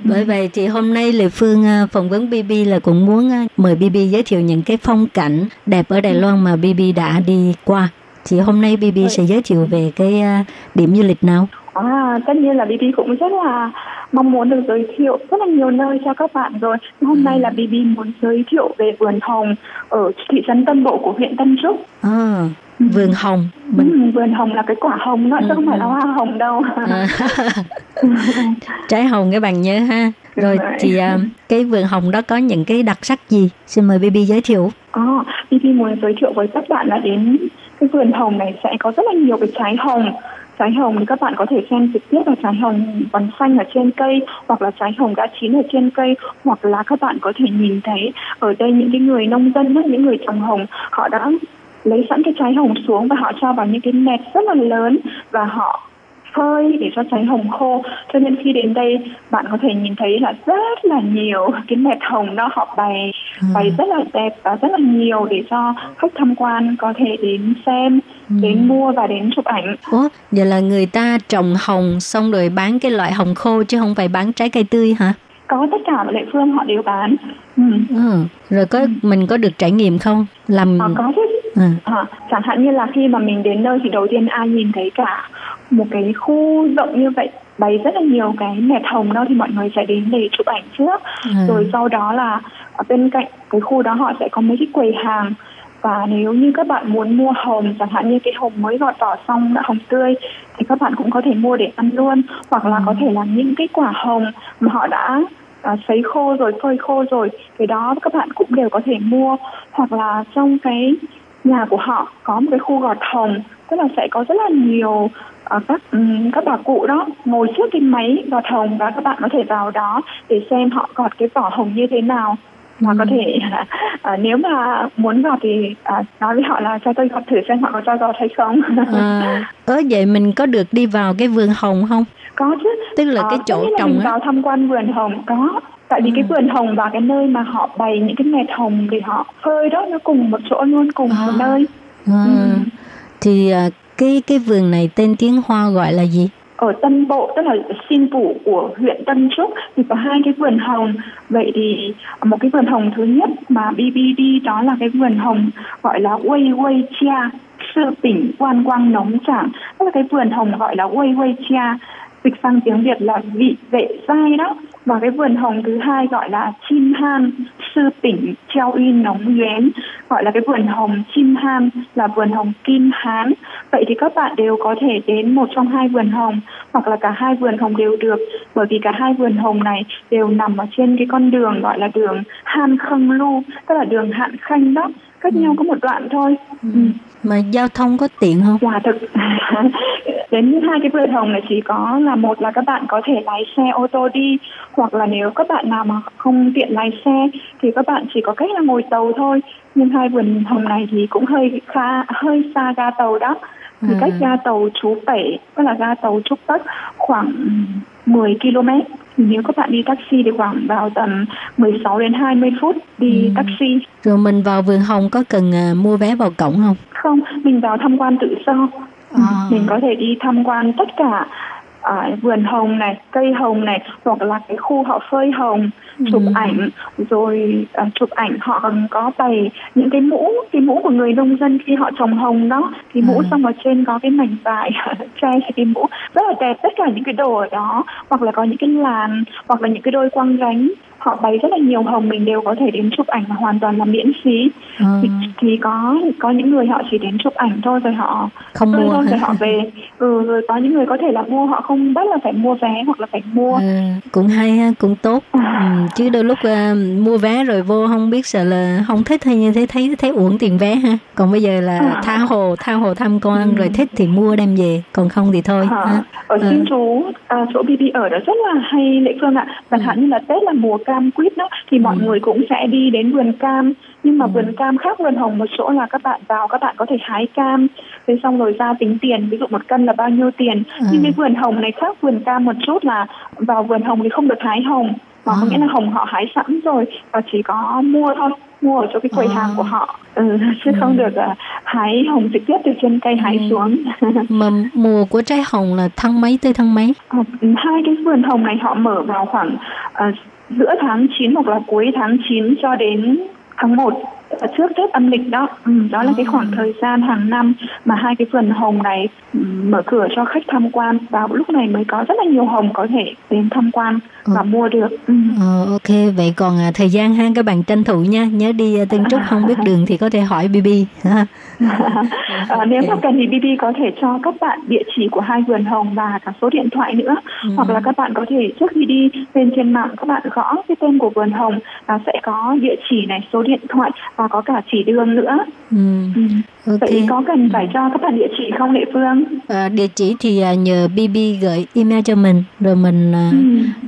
bởi vậy thì hôm nay Lệ Phương phỏng vấn BB là cũng muốn mời BB giới thiệu những cái phong cảnh đẹp ở Đài Loan mà BB đã đi qua. Thì hôm nay BB sẽ giới thiệu về cái à, điểm du lịch nào? À, tất nhiên là BB cũng rất là mong muốn được giới thiệu rất là nhiều nơi cho các bạn rồi. Hôm nay là BB muốn giới thiệu về vườn hồng ở thị trấn Tân Bộ của huyện Tân Trúc. à, vườn hồng. Mình Ừ, vườn hồng là cái quả hồng đó, chứ không phải là hoa hồng đâu. À. trái hồng các bạn nhớ ha. Rồi thì à, cái vườn hồng đó có những cái đặc sắc gì? Xin mời BB giới thiệu Ờ, à, BB muốn giới thiệu với các bạn là đến cái vườn hồng này sẽ có rất là nhiều cái trái hồng. Trái hồng thì các bạn có thể xem trực tiếp là trái hồng còn xanh ở trên cây hoặc là trái hồng đã chín ở trên cây hoặc là các bạn có thể nhìn thấy ở đây những cái người nông dân, những người trồng hồng họ đã lấy sẵn cái trái hồng xuống và họ cho vào những cái nẹt rất là lớn và họ phơi để cho trái hồng khô cho nên khi đến đây bạn có thể nhìn thấy là rất là nhiều cái nẹt hồng đó họ bày bày rất là đẹp và rất là nhiều để cho khách tham quan có thể đến xem đến mua và đến chụp ảnh Ủa, vậy là người ta trồng hồng xong rồi bán cái loại hồng khô chứ không phải bán trái cây tươi hả? có tất cả lệ phương họ đều bán ừ. Ừ. Rồi có mình có được trải nghiệm không? Làm họ có chứ Ừ. À, chẳng hạn như là khi mà mình đến nơi thì đầu tiên ai nhìn thấy cả một cái khu rộng như vậy bày rất là nhiều cái nẹt hồng đó thì mọi người sẽ đến để chụp ảnh trước. Ừ. rồi sau đó là ở bên cạnh cái khu đó họ sẽ có mấy cái quầy hàng. Và nếu như các bạn muốn mua hồng chẳng hạn như cái hồng mới gọt vỏ xong đã hồng tươi thì các bạn cũng có thể mua để ăn luôn. Hoặc là có thể là những cái quả hồng mà họ đã à, sấy khô rồi phơi khô rồi. Cái đó các bạn cũng đều có thể mua. Hoặc là trong cái nhà của họ có một cái khu gọt hồng tức là sẽ có rất là nhiều uh, các um, các bà cụ đó ngồi trước cái máy gọt hồng và các bạn có thể vào đó để xem họ gọt cái vỏ hồng như thế nào và ừ. có thể uh, nếu mà muốn gọt thì uh, nói với họ là cho tôi gọt thử xem họ có cho gọt hay không. à, ớ vậy mình có được đi vào cái vườn hồng không? Có chứ. Tức là cái chỗ trồng mình vào tham quan vườn hồng có tại vì ừ. cái vườn hồng và cái nơi mà họ bày những cái mẹt hồng thì họ phơi đó nó cùng một chỗ luôn cùng à. một nơi à. Ừ thì à, cái cái vườn này tên tiếng hoa gọi là gì? Ở Tân Bộ, tức là xin phủ của huyện Tân Trúc, thì có hai cái vườn hồng. Vậy thì một cái vườn hồng thứ nhất mà BBD đó là cái vườn hồng gọi là Wei Wei Chia, sư tỉnh quan quang nóng chẳng tức là cái vườn hồng gọi là Wei Wei Chia dịch sang tiếng Việt là vị vệ giai đó. Và cái vườn hồng thứ hai gọi là chim han sư tỉnh treo uy nóng nhoén gọi là cái vườn hồng chim han là vườn hồng kim hán. Vậy thì các bạn đều có thể đến một trong hai vườn hồng hoặc là cả hai vườn hồng đều được bởi vì cả hai vườn hồng này đều nằm ở trên cái con đường gọi là đường han khâng lu tức là đường hạn khanh đó. Cách nhau có một đoạn thôi. Ừ. mà giao thông có tiện không? Quả thực đến hai cái vườn hồng này chỉ có là một là các bạn có thể lái xe ô tô đi hoặc là nếu các bạn nào mà không tiện lái xe thì các bạn chỉ có cách là ngồi tàu thôi nhưng hai vườn hồng này thì cũng hơi khá hơi xa ga tàu đó thì à. cách ga tàu chú Tẩy tức là ga tàu Trúc Tất khoảng 10 km nếu các bạn đi taxi thì khoảng vào tầm 16 đến 20 phút đi ừ. taxi. Rồi mình vào vườn hồng có cần uh, mua vé vào cổng không? Không, mình vào tham quan tự do. À. Mình có thể đi tham quan tất cả à, vườn hồng này cây hồng này hoặc là cái khu họ phơi hồng chụp ừ. ảnh rồi à, chụp ảnh họ còn có bày những cái mũ cái mũ của người nông dân khi họ trồng hồng đó. Thì mũ ừ. xong ở trên có cái mảnh vải che cái mũ. Rất là đẹp tất cả những cái đồ ở đó. Hoặc là có những cái làn hoặc là những cái đôi quăng gánh. Họ bày rất là nhiều hồng mình đều có thể đến chụp ảnh mà hoàn toàn là miễn phí. Ừ. thì, thì có có những người họ chỉ đến chụp ảnh thôi rồi họ không mua thôi rồi họ về. Ừ, rồi có những người có thể là mua họ không bắt là phải mua vé hoặc là phải mua. Ừ, cũng hay cũng tốt. Ừ, chứ đôi lúc uh, mua vé rồi vô không biết sợ là không thích hay như thế thấy thấy uổng tiền vé ha còn bây giờ là à. tha hồ tha hồ tham quan ừ. rồi thích thì mua đem về còn không thì thôi à. Ha. ở ừ. xin chú à, chỗ BB ở đó rất là hay lệ phương ạ chẳng ừ. hạn như là tết là mùa cam quýt đó thì mọi ừ. người cũng sẽ đi đến vườn cam nhưng mà ừ. vườn cam khác vườn hồng một chỗ là các bạn vào các bạn có thể hái cam thế xong rồi ra tính tiền ví dụ một cân là bao nhiêu tiền ừ. nhưng cái vườn hồng này khác vườn cam một chút là vào vườn hồng thì không được hái hồng mà à. có nghĩa là hồng họ hái sẵn rồi và chỉ có mua thôi mua ở chỗ cái quầy à. hàng của họ ừ, chứ ừ. không được uh, hái hồng trực tiếp từ trên cây hái ừ. xuống mà mùa của trái hồng là tháng mấy tới tháng mấy à, hai cái vườn hồng này họ mở vào khoảng uh, giữa tháng 9 hoặc là cuối tháng 9 cho đến tháng 1 trước Tết âm lịch đó. Ừ, đó là cái khoảng thời gian hàng năm mà hai cái vườn hồng này ừ, mở cửa cho khách tham quan. Và lúc này mới có rất là nhiều hồng có thể đến tham quan và ừ. mua được. Ừ. ờ, ok vậy còn à, thời gian ha các bạn tranh thủ nha. Nhớ đi à, Tân Trúc không biết đường thì có thể hỏi BB à, nếu mà cần thì BB có thể cho các bạn địa chỉ của hai vườn hồng và cả số điện thoại nữa. Ừ. hoặc là các bạn có thể trước khi đi lên trên mạng các bạn gõ cái tên của vườn hồng và sẽ có địa chỉ này số điện thoại. Và có cả chỉ đường nữa ừ. Ừ. Okay. vậy có cần phải cho các bạn địa chỉ không lệ phương à, địa chỉ thì à, nhờ BB gửi email cho mình rồi mình à, ừ.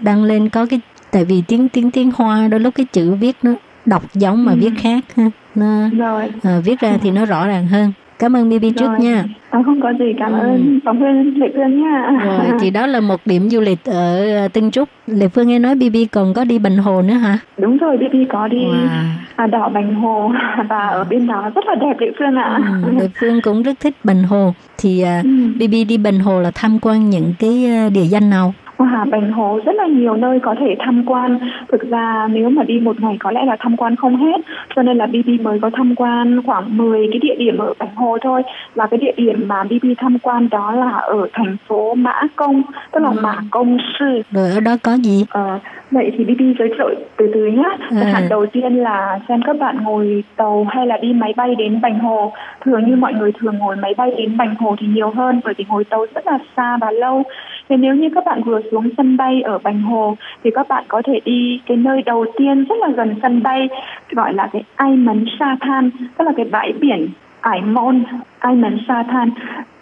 đăng lên có cái tại vì tiếng tiếng tiếng hoa đôi lúc cái chữ viết nó đọc giống mà ừ. viết khác ha nó rồi. À, viết ra thì nó rõ ràng hơn cảm ơn BB trước nha. À, không có gì cảm ừ. ơn phóng viên lệ phương nha. Rồi thì đó là một điểm du lịch ở ờ, Tân Trúc. Lệ phương nghe nói BB còn có đi Bành Hồ nữa hả? Đúng rồi BB có đi wow. à, đảo Bành Hồ và ở bên đó rất là đẹp lệ phương ạ. Ừ, lệ phương cũng rất thích Bành Hồ. Thì uh, ừ. BB đi Bành Hồ là tham quan những cái địa danh nào Hòa Bành Hồ rất là nhiều nơi có thể tham quan. Thực ra nếu mà đi một ngày có lẽ là tham quan không hết. Cho nên là BB mới có tham quan khoảng 10 cái địa điểm ở Bành Hồ thôi. Và cái địa điểm mà BB tham quan đó là ở thành phố Mã Công, tức là ừ. Mã Công Sư. Rồi ở đó có gì? Ờ, vậy thì BB giới thiệu từ từ nhé. À. Hạn đầu tiên là xem các bạn ngồi tàu hay là đi máy bay đến Bành Hồ. Thường như mọi người thường ngồi máy bay đến Bành Hồ thì nhiều hơn bởi vì ngồi tàu rất là xa và lâu. Thế nếu như các bạn vừa xuống sân bay ở Bành Hồ thì các bạn có thể đi cái nơi đầu tiên rất là gần sân bay gọi là cái Ai Mấn Sa Than tức là cái bãi biển Ải Môn, Island Sa Than.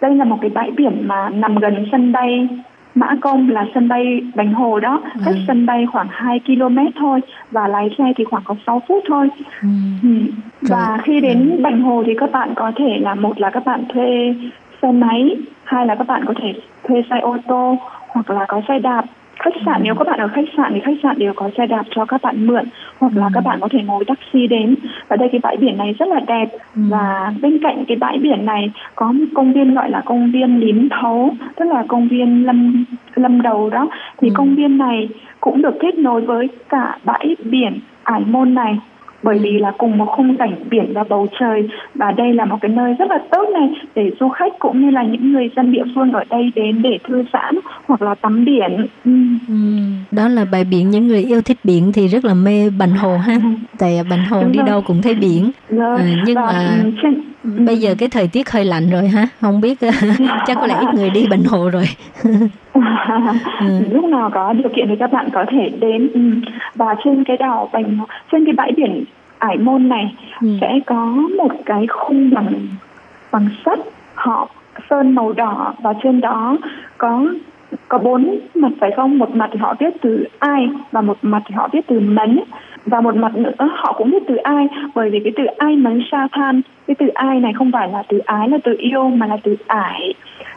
Đây là một cái bãi biển mà nằm gần sân bay Mã Công là sân bay Bành Hồ đó, ừ. cách sân bay khoảng 2 km thôi và lái xe thì khoảng có 6 phút thôi. Ừ. Ừ. Và khi đến ừ. Bành Hồ thì các bạn có thể là một là các bạn thuê xe máy, hai là các bạn có thể thuê xe ô tô hoặc là có xe đạp. Khách sạn nếu các bạn ở khách sạn thì khách sạn đều có xe đạp cho các bạn mượn hoặc là các bạn có thể ngồi taxi đến. Và đây cái bãi biển này rất là đẹp. Ừ. và bên cạnh cái bãi biển này có một công viên gọi là công viên Lín Thấu tức là công viên lâm lâm đầu đó. Thì ừ. công viên này cũng được kết nối với cả bãi biển Ải Môn này bởi vì là cùng một khung cảnh biển và bầu trời và đây là một cái nơi rất là tốt này để du khách cũng như là những người dân địa phương ở đây đến để thư giãn hoặc là tắm biển. Ừ. Ừ. Đó là bãi biển những người yêu thích biển thì rất là mê Bành Hồ ha. Ừ. Tại Bành Hồ Đúng đi rồi. đâu cũng thấy biển. Rồi. À, nhưng và mà trên... bây giờ cái thời tiết hơi lạnh rồi ha, không biết chắc có lẽ ít người đi Bành Hồ rồi. ừ. lúc nào có điều kiện thì các bạn có thể đến ừ. và trên cái đảo bành trên cái bãi biển ải môn này ừ. sẽ có một cái khung bằng bằng sắt họ sơn màu đỏ và trên đó có có bốn mặt phải không một mặt thì họ viết từ ai và một mặt thì họ viết từ mấn và một mặt nữa họ cũng viết từ ai bởi vì cái từ ai mấn sa than cái từ ai này không phải là từ ái là từ yêu mà là từ ải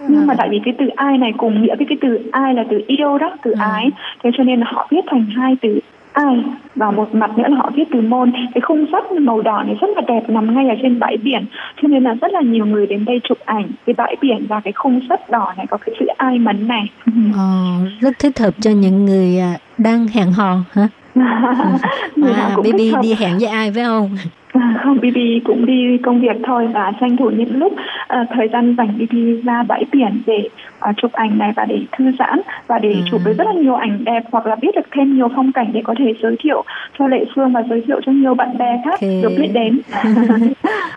nhưng mà tại vì cái từ ai này cùng nghĩa với cái từ ai là từ yêu đó từ à. ái. Thế cho nên họ viết thành hai từ ai và một mặt nữa là họ viết từ môn. Cái khung sắt màu đỏ này rất là đẹp nằm ngay ở trên bãi biển. Cho nên là rất là nhiều người đến đây chụp ảnh cái bãi biển và cái khung sắt đỏ này có cái chữ ai mấn này. Ờ, rất thích hợp cho những người à, đang hẹn hò hả? À, baby đi hẹn với ai phải không À, không, BB cũng đi công việc thôi và tranh thủ những lúc uh, thời gian dành BB ra bãi biển để uh, chụp ảnh này và để thư giãn và để ừ. chụp với rất là nhiều ảnh đẹp hoặc là biết được thêm nhiều phong cảnh để có thể giới thiệu cho Lệ Phương và giới thiệu cho nhiều bạn bè khác okay. được biết đến.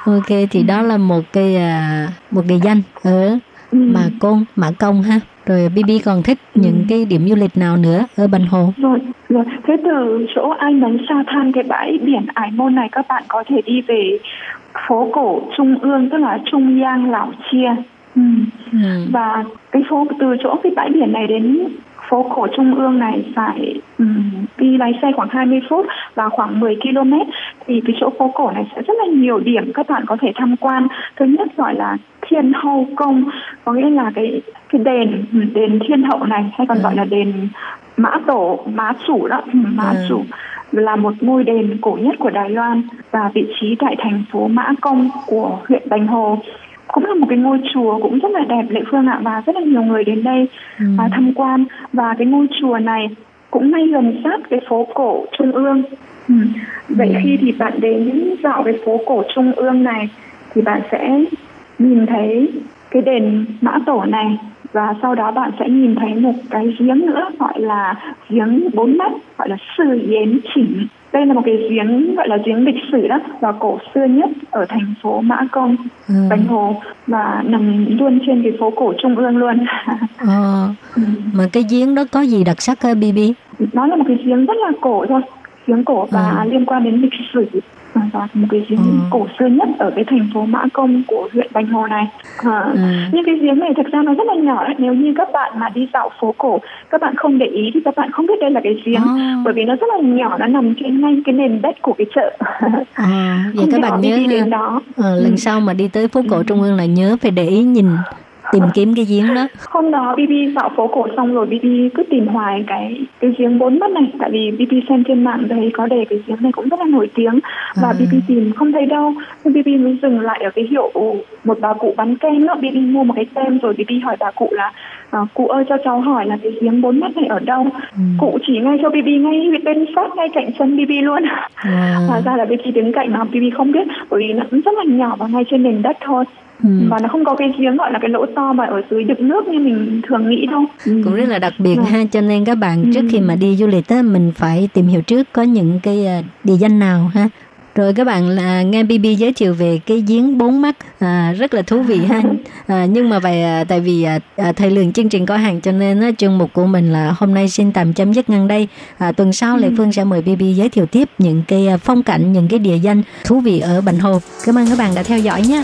ok, thì đó là một cái uh, một cái danh ở ừ. Mà Côn, Mã Công ha. Rồi BB còn thích ừ. những cái điểm du lịch nào nữa ở Bành Hồ? Rồi rồi. Thế từ chỗ anh bắn sa than cái bãi biển Ải Môn này các bạn có thể đi về phố cổ Trung ương tức là Trung Giang Lão Chia. Ừ. Ừ. và cái phố từ chỗ cái bãi biển này đến phố cổ Trung ương này phải um, đi lái xe khoảng 20 phút và khoảng 10 km thì cái chỗ phố cổ này sẽ rất là nhiều điểm các bạn có thể tham quan. Thứ nhất gọi là Thiên Hậu Công có nghĩa là cái cái đền đền Thiên Hậu này hay còn ừ. gọi là đền Mã Tổ Mã Chủ đó Mã ừ. Chủ là một ngôi đền cổ nhất của Đài Loan và vị trí tại thành phố Mã Công của huyện Bành Hồ cũng là một cái ngôi chùa cũng rất là đẹp lệ phương ạ và rất là nhiều người đến đây ừ. À, tham quan và cái ngôi chùa này cũng ngay gần sát cái phố cổ trung ương ừ. vậy ừ. khi thì bạn đến dạo cái phố cổ trung ương này thì bạn sẽ nhìn thấy cái đền mã tổ này và sau đó bạn sẽ nhìn thấy một cái giếng nữa gọi là giếng bốn mắt gọi là sư yến chỉnh đây là một cái giếng gọi là giếng lịch sử đó và cổ xưa nhất ở thành phố Mã Công, ừ. Bành Hồ và nằm luôn trên cái phố cổ trung ương luôn. ờ, ừ. mà cái giếng đó có gì đặc sắc hả BB? Nó là một cái giếng rất là cổ thôi, giếng cổ và ừ. liên quan đến lịch sử và một cái giếng ừ. cổ xưa nhất ở cái thành phố Mã Công của huyện Bành Hồ này. À, ừ. Nhưng cái giếng này thực ra nó rất là nhỏ. Nếu như các bạn mà đi dạo phố cổ, các bạn không để ý thì các bạn không biết đây là cái giếng, à. bởi vì nó rất là nhỏ, nó nằm trên ngay cái nền đất của cái chợ. À, vậy các bạn nhớ đến đó. À, lần ừ. sau mà đi tới phố cổ ừ. Trung ương là nhớ phải để ý nhìn tìm kiếm cái giếng đó. Hôm đó bb dạo phố cổ xong rồi bb cứ tìm hoài cái cái giếng bốn mắt này. Tại vì bb xem trên mạng thấy có đề cái giếng này cũng rất là nổi tiếng. Và à. bb tìm không thấy đâu. Nên bb mới dừng lại ở cái hiệu một bà cụ bán kem đó. Bb mua một cái tem rồi bb hỏi bà cụ là à, cụ ơi cho cháu hỏi là cái giếng bốn mắt này ở đâu ừ. cụ chỉ ngay cho bb ngay bên sát ngay cạnh chân bb luôn à. hóa ra là bb đứng cạnh mà bb không biết bởi vì nó cũng rất là nhỏ và ngay trên nền đất thôi Ừ. và nó không có cái giếng gọi là cái lỗ to mà ở dưới đựng nước như mình thường nghĩ đâu ừ. cũng rất là đặc biệt ừ. ha cho nên các bạn ừ. trước khi mà đi du lịch á mình phải tìm hiểu trước có những cái ờ, địa danh nào ha rồi các bạn là nghe BB giới thiệu về cái giếng bốn mắt à, rất là thú vị ha. À, nhưng mà vậy à, tại vì à, à, thời lượng chương trình có hạn cho nên á, chương mục của mình là hôm nay xin tạm chấm dứt ngang đây. À, tuần sau Lệ Phương sẽ mời BB giới thiệu tiếp những cái à, phong cảnh những cái địa danh thú vị ở Bành Hồ. Cảm ơn các bạn đã theo dõi nhé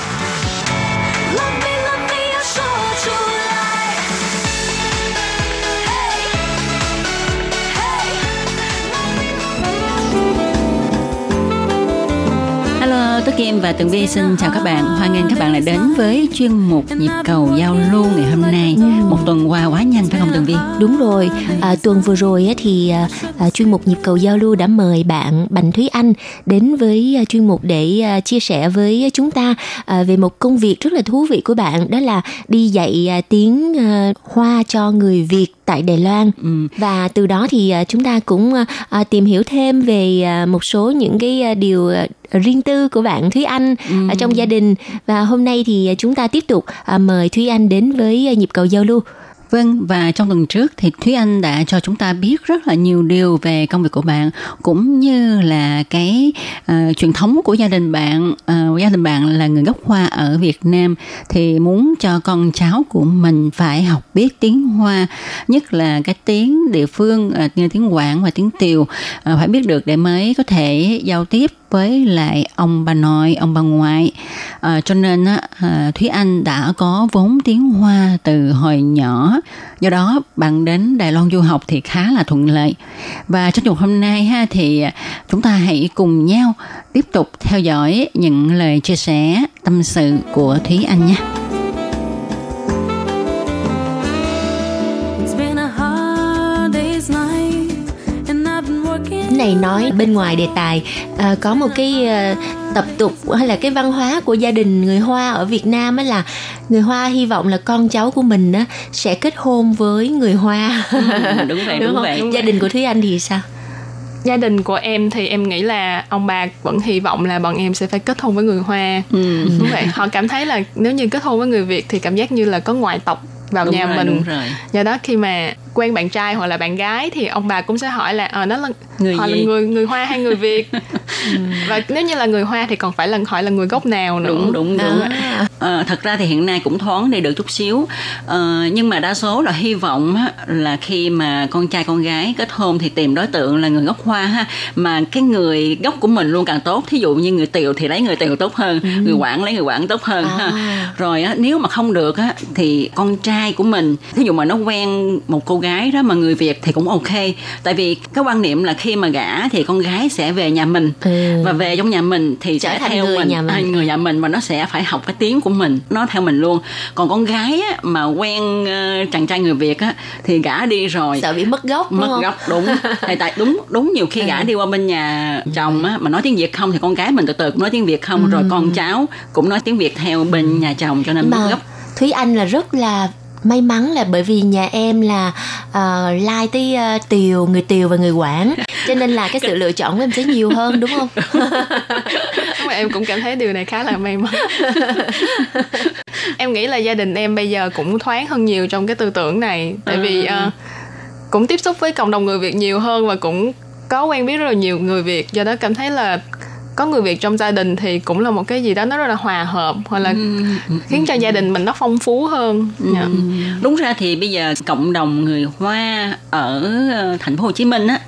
Hello, tôi Kim và Tường Vi xin chào các bạn. Hoan nghênh các bạn lại đến với chuyên mục nhịp cầu giao lưu ngày hôm nay. Một tuần qua quá nhanh phải không Tường Vi? Đúng rồi, à, tuần vừa rồi thì à, à, chuyên mục nhịp cầu giao lưu đã mời bạn Bành Thúy Anh đến với à, chuyên mục để à, chia sẻ với chúng ta về một công việc rất là thú vị của bạn đó là đi dạy tiếng Hoa cho người Việt tại Đài Loan. Ừ. và từ đó thì à, chúng ta cũng à, à, tìm hiểu thêm về một số những cái điều riêng tư của bạn Thúy Anh ở trong gia đình. Và hôm nay thì chúng ta tiếp tục mời Thúy Anh đến với nhịp cầu giao lưu Vâng, và trong tuần trước thì Thúy Anh đã cho chúng ta biết rất là nhiều điều về công việc của bạn cũng như là cái uh, truyền thống của gia đình bạn. Uh, gia đình bạn là người gốc Hoa ở Việt Nam thì muốn cho con cháu của mình phải học biết tiếng Hoa, nhất là cái tiếng địa phương uh, như tiếng Quảng và tiếng Tiều uh, phải biết được để mới có thể giao tiếp với lại ông bà nội, ông bà ngoại. à, cho nên á, à, Thúy Anh đã có vốn tiếng Hoa từ hồi nhỏ. Do đó bạn đến Đài Loan du học thì khá là thuận lợi. Và trong trường hôm nay ha thì chúng ta hãy cùng nhau tiếp tục theo dõi những lời chia sẻ tâm sự của Thúy Anh nhé. Này nói bên ngoài đề tài à, có một cái à, tập tục hay là cái văn hóa của gia đình người Hoa ở Việt Nam á là người Hoa hy vọng là con cháu của mình á sẽ kết hôn với người Hoa Ừ, đúng vậy, đúng, không? vậy. gia đình của Thúy Anh thì sao gia đình của em thì em nghĩ là ông bà vẫn hy vọng là bọn em sẽ phải kết hôn với người Hoa Ừ. đúng vậy họ cảm thấy là nếu như kết hôn với người Việt thì cảm giác như là có ngoại tộc vào Đúng nhà rồi, mình đúng rồi. do đó khi mà quen bạn trai hoặc là bạn gái thì ông bà cũng sẽ hỏi là ờ nó là Người họ gì? là người người Hoa hay người Việt Ừ. và nếu như là người Hoa thì còn phải là hỏi là người gốc nào nữa đúng đúng đúng À. Ờ, thật ra thì hiện nay cũng thoáng đi được chút xíu Ờ, nhưng mà đa số là hy vọng á, là khi mà con trai con gái kết hôn thì tìm đối tượng là người gốc hoa ha mà cái người gốc của mình luôn càng tốt thí dụ như người tiều thì lấy người tiều tốt hơn người quảng lấy người quảng tốt hơn ha À. rồi á, nếu mà không được á, thì con trai của mình thí dụ mà nó quen một cô gái đó mà người việt thì cũng ok. Tại vì cái quan niệm là khi mà gả thì con gái sẽ về nhà mình. Ừ. và về trong nhà mình thì Trở sẽ theo người mình, nhà mình. à, người nhà mình và nó sẽ phải học cái tiếng của mình nó theo mình luôn. Còn con gái á, mà quen ờ, chàng trai người việt á thì gả đi rồi. Sợ bị mất gốc mất không? gốc đúng. Thì tại đúng đúng nhiều khi gả đi qua bên nhà chồng á mà nói tiếng việt không thì con gái mình từ từ cũng nói tiếng việt không. Rồi con cháu cũng nói tiếng việt theo bên nhà chồng cho nên mất gốc. Thúy Anh là rất là may mắn là bởi vì nhà em là uh, lai tới uh, tiều người tiều và người quảng. Cho nên là cái sự lựa chọn của em sẽ nhiều hơn đúng không? Mà em cũng cảm thấy điều này khá là may mắn. Em nghĩ là gia đình em bây giờ cũng thoáng hơn nhiều trong cái tư tưởng này. Tại vì ờ, cũng tiếp xúc với cộng đồng người việt nhiều hơn và cũng có quen biết rất là nhiều người việt. Do đó cảm thấy là có người Việt trong gia đình thì cũng là một cái gì đó nó rất là hòa hợp hoặc là ừ, khiến cho gia đình mình nó phong phú hơn. Ừ. Yeah. Đúng ra thì bây giờ cộng đồng người Hoa ở ờ, thành phố Hồ Chí Minh á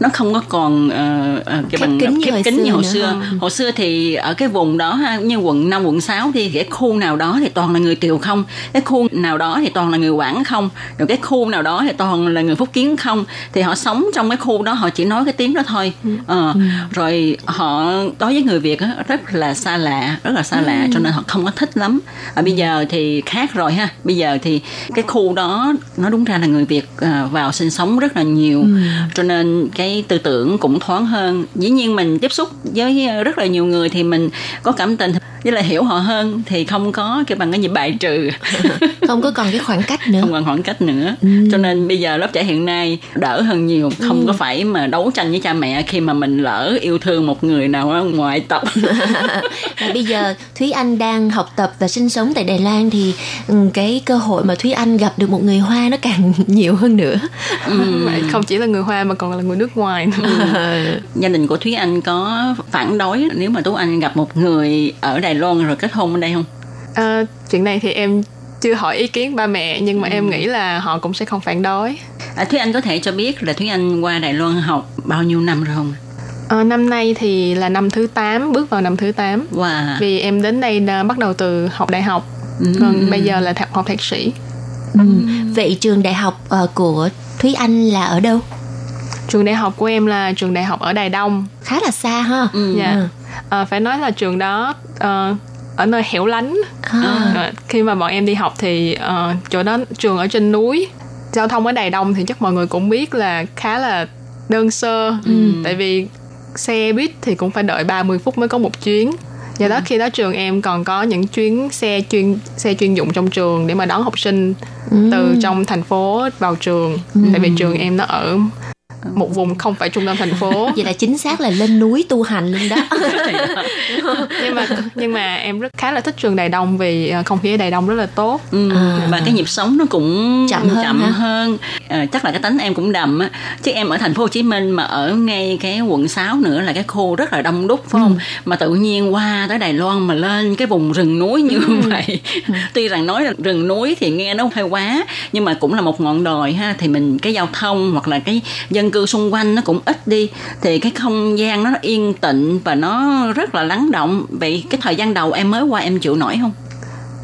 nó không có còn uh, cái bằng kính khép kính như hồi xưa. Không? Hồi xưa thì ở cái vùng đó ha, như quận 5, quận 6 thì cái khu nào đó thì toàn là người Tiều không, cái khu nào đó thì toàn là người Quảng không, rồi cái khu nào đó thì toàn là người Phúc Kiến không, thì họ sống trong cái khu đó họ chỉ nói cái tiếng đó thôi. Ừ. Ừ. Rồi họ đối với người Việt á, rất là xa lạ, rất là xa ừ. lạ cho nên họ không có thích lắm. Ở bây giờ thì khác rồi ha. Bây giờ thì cái khu đó nó đúng ra là người Việt uh, vào sinh sống rất là nhiều, ừ. cho nên cái tư tưởng cũng thoáng hơn dĩ nhiên mình tiếp xúc với rất là nhiều người thì mình có cảm tình với lại hiểu họ hơn thì không có cái bằng cái gì bài trừ không có còn cái khoảng cách nữa không còn khoảng cách nữa ừ. cho nên bây giờ lớp trẻ hiện nay đỡ hơn nhiều không ừ. có phải mà đấu tranh với cha mẹ khi mà mình lỡ yêu thương một người nào ngoại tộc và bây giờ thúy anh đang học tập và sinh sống tại đài loan thì ừ, cái cơ hội mà thúy anh gặp được một người hoa nó càng nhiều hơn nữa ừ. không chỉ là người hoa mà còn là người nước ngoài nữa. Ừ. gia đình của thúy anh có phản đối nếu mà tú anh gặp một người ở đài loan rồi kết hôn ở đây không à, chuyện này thì em chưa hỏi ý kiến ba mẹ nhưng mà ừ. em nghĩ là họ cũng sẽ không phản đối à, thúy anh có thể cho biết là thúy anh qua đài loan học bao nhiêu năm rồi không À, năm nay thì là năm thứ 8, bước vào năm thứ 8. Wow. Vì em đến đây đã bắt đầu từ học đại học, ừ. còn bây giờ là học thạc sĩ. Ừ. Vậy trường đại học uh, của Thúy Anh là ở đâu? Trường đại học của em là trường đại học ở Đài Đông. Khá là xa ha. Ừ. Dạ. À, phải nói là trường đó uh, ở nơi hẻo lánh. À. À, khi mà bọn em đi học thì uh, chỗ đó trường ở trên núi. Giao thông ở Đài Đông thì chắc mọi người cũng biết là khá là đơn sơ. Ừ. Tại vì xe buýt thì cũng phải đợi 30 phút mới có một chuyến do đó ừ. khi đó trường em còn có những chuyến xe chuyên xe chuyên dụng trong trường để mà đón học sinh ừ. từ trong thành phố vào trường ừ. tại vì trường em nó ở một vùng không phải trung tâm thành phố vậy là chính xác là lên núi tu hành luôn đó nhưng mà nhưng mà em rất khá là thích trường Đài Đông vì ờ, không khí ở Đài Đông rất là tốt ừ. à. và cái nhịp sống nó cũng chậm hơn, chậm hơn. À, chắc là cái tính em cũng đầm á chứ em ở thành phố Hồ Chí Minh mà ở ngay cái quận 6 nữa là cái khu rất là đông đúc phải không ừ. mà tự nhiên qua tới Đài Loan mà lên cái vùng rừng núi như ừ. vậy ừ. tuy rằng nói là rừng núi thì nghe nó hơi quá nhưng mà cũng là một ngọn đồi ha thì mình cái giao thông hoặc là cái dân dân cư xung quanh nó cũng ít đi thì cái không gian nó yên tĩnh và nó rất là lắng động. Vậy cái thời gian đầu em mới qua em chịu nổi không?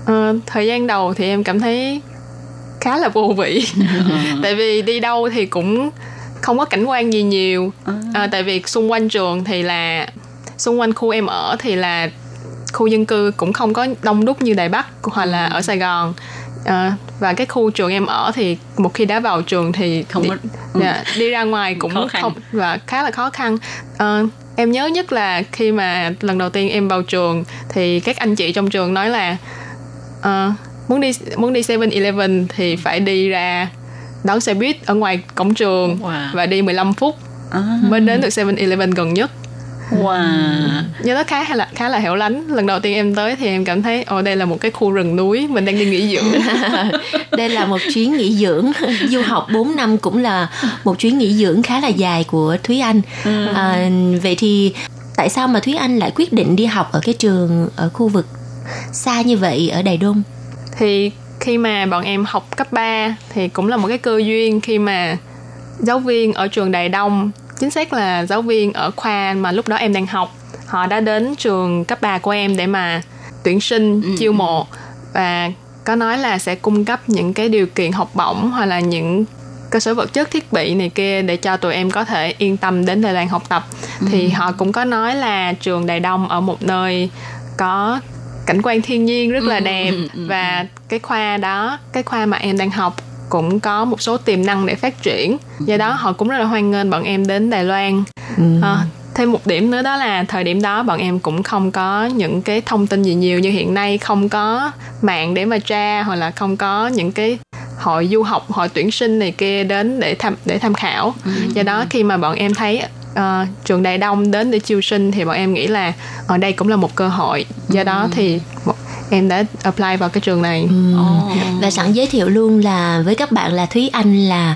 À, thời gian đầu thì em cảm thấy khá là vô vị. Tại vì đi đâu thì cũng không có cảnh quan gì nhiều. À, tại vì xung quanh trường thì là xung quanh khu em ở thì là khu dân cư cũng không có đông đúc như đài bắc hoặc là ở sài gòn à, và cái khu trường em ở thì một khi đã vào trường thì không đi, ừ. yeah, đi ra ngoài cũng không và khá là khó khăn à, em nhớ nhất là khi mà lần đầu tiên em vào trường thì các anh chị trong trường nói là uh, muốn đi muốn đi 7-Eleven thì phải đi ra đón xe buýt ở ngoài cổng trường wow. và đi 15 phút à. mới đến được 7-Eleven gần nhất Wow. Do nó khá là khá là hẻo lánh. Lần đầu tiên em tới thì em cảm thấy ồ đây là một cái khu rừng núi, mình đang đi nghỉ dưỡng. đây là một chuyến nghỉ dưỡng. Du học 4 năm cũng là một chuyến nghỉ dưỡng khá là dài của Thúy Anh. Ừ. À, vậy thì tại sao mà Thúy Anh lại quyết định đi học ở cái trường ở khu vực xa như vậy ở Đài Đông? Thì khi mà bọn em học cấp 3 thì cũng là một cái cơ duyên khi mà giáo viên ở trường Đài Đông chính xác là giáo viên ở khoa mà lúc đó em đang học họ đã đến trường cấp 3 của em để mà tuyển sinh ừ. chiêu mộ và có nói là sẽ cung cấp những cái điều kiện học bổng hoặc là những cơ sở vật chất thiết bị này kia để cho tụi em có thể yên tâm đến Đài Loan học tập ừ. thì họ cũng có nói là trường Đài Đông ở một nơi có cảnh quan thiên nhiên rất là ừ, đẹp ừ, ừ, và cái khoa đó cái khoa mà em đang học cũng có một số tiềm năng để phát triển. Do đó họ cũng rất là hoan nghênh bọn em đến Đài Loan. Ừ. à, thêm một điểm nữa đó là thời điểm đó bọn em cũng không có những cái thông tin gì nhiều như hiện nay không có mạng để mà tra hoặc là không có những cái hội du học hội tuyển sinh này kia đến để tham để tham khảo. Ừ. do đó khi mà bọn em thấy uh, trường đại đông đến để chiêu sinh thì bọn em nghĩ là ở đây cũng là một cơ hội. Do đó thì em đã apply vào cái trường này ừ. oh. và sẵn giới thiệu luôn là với các bạn là Thúy Anh là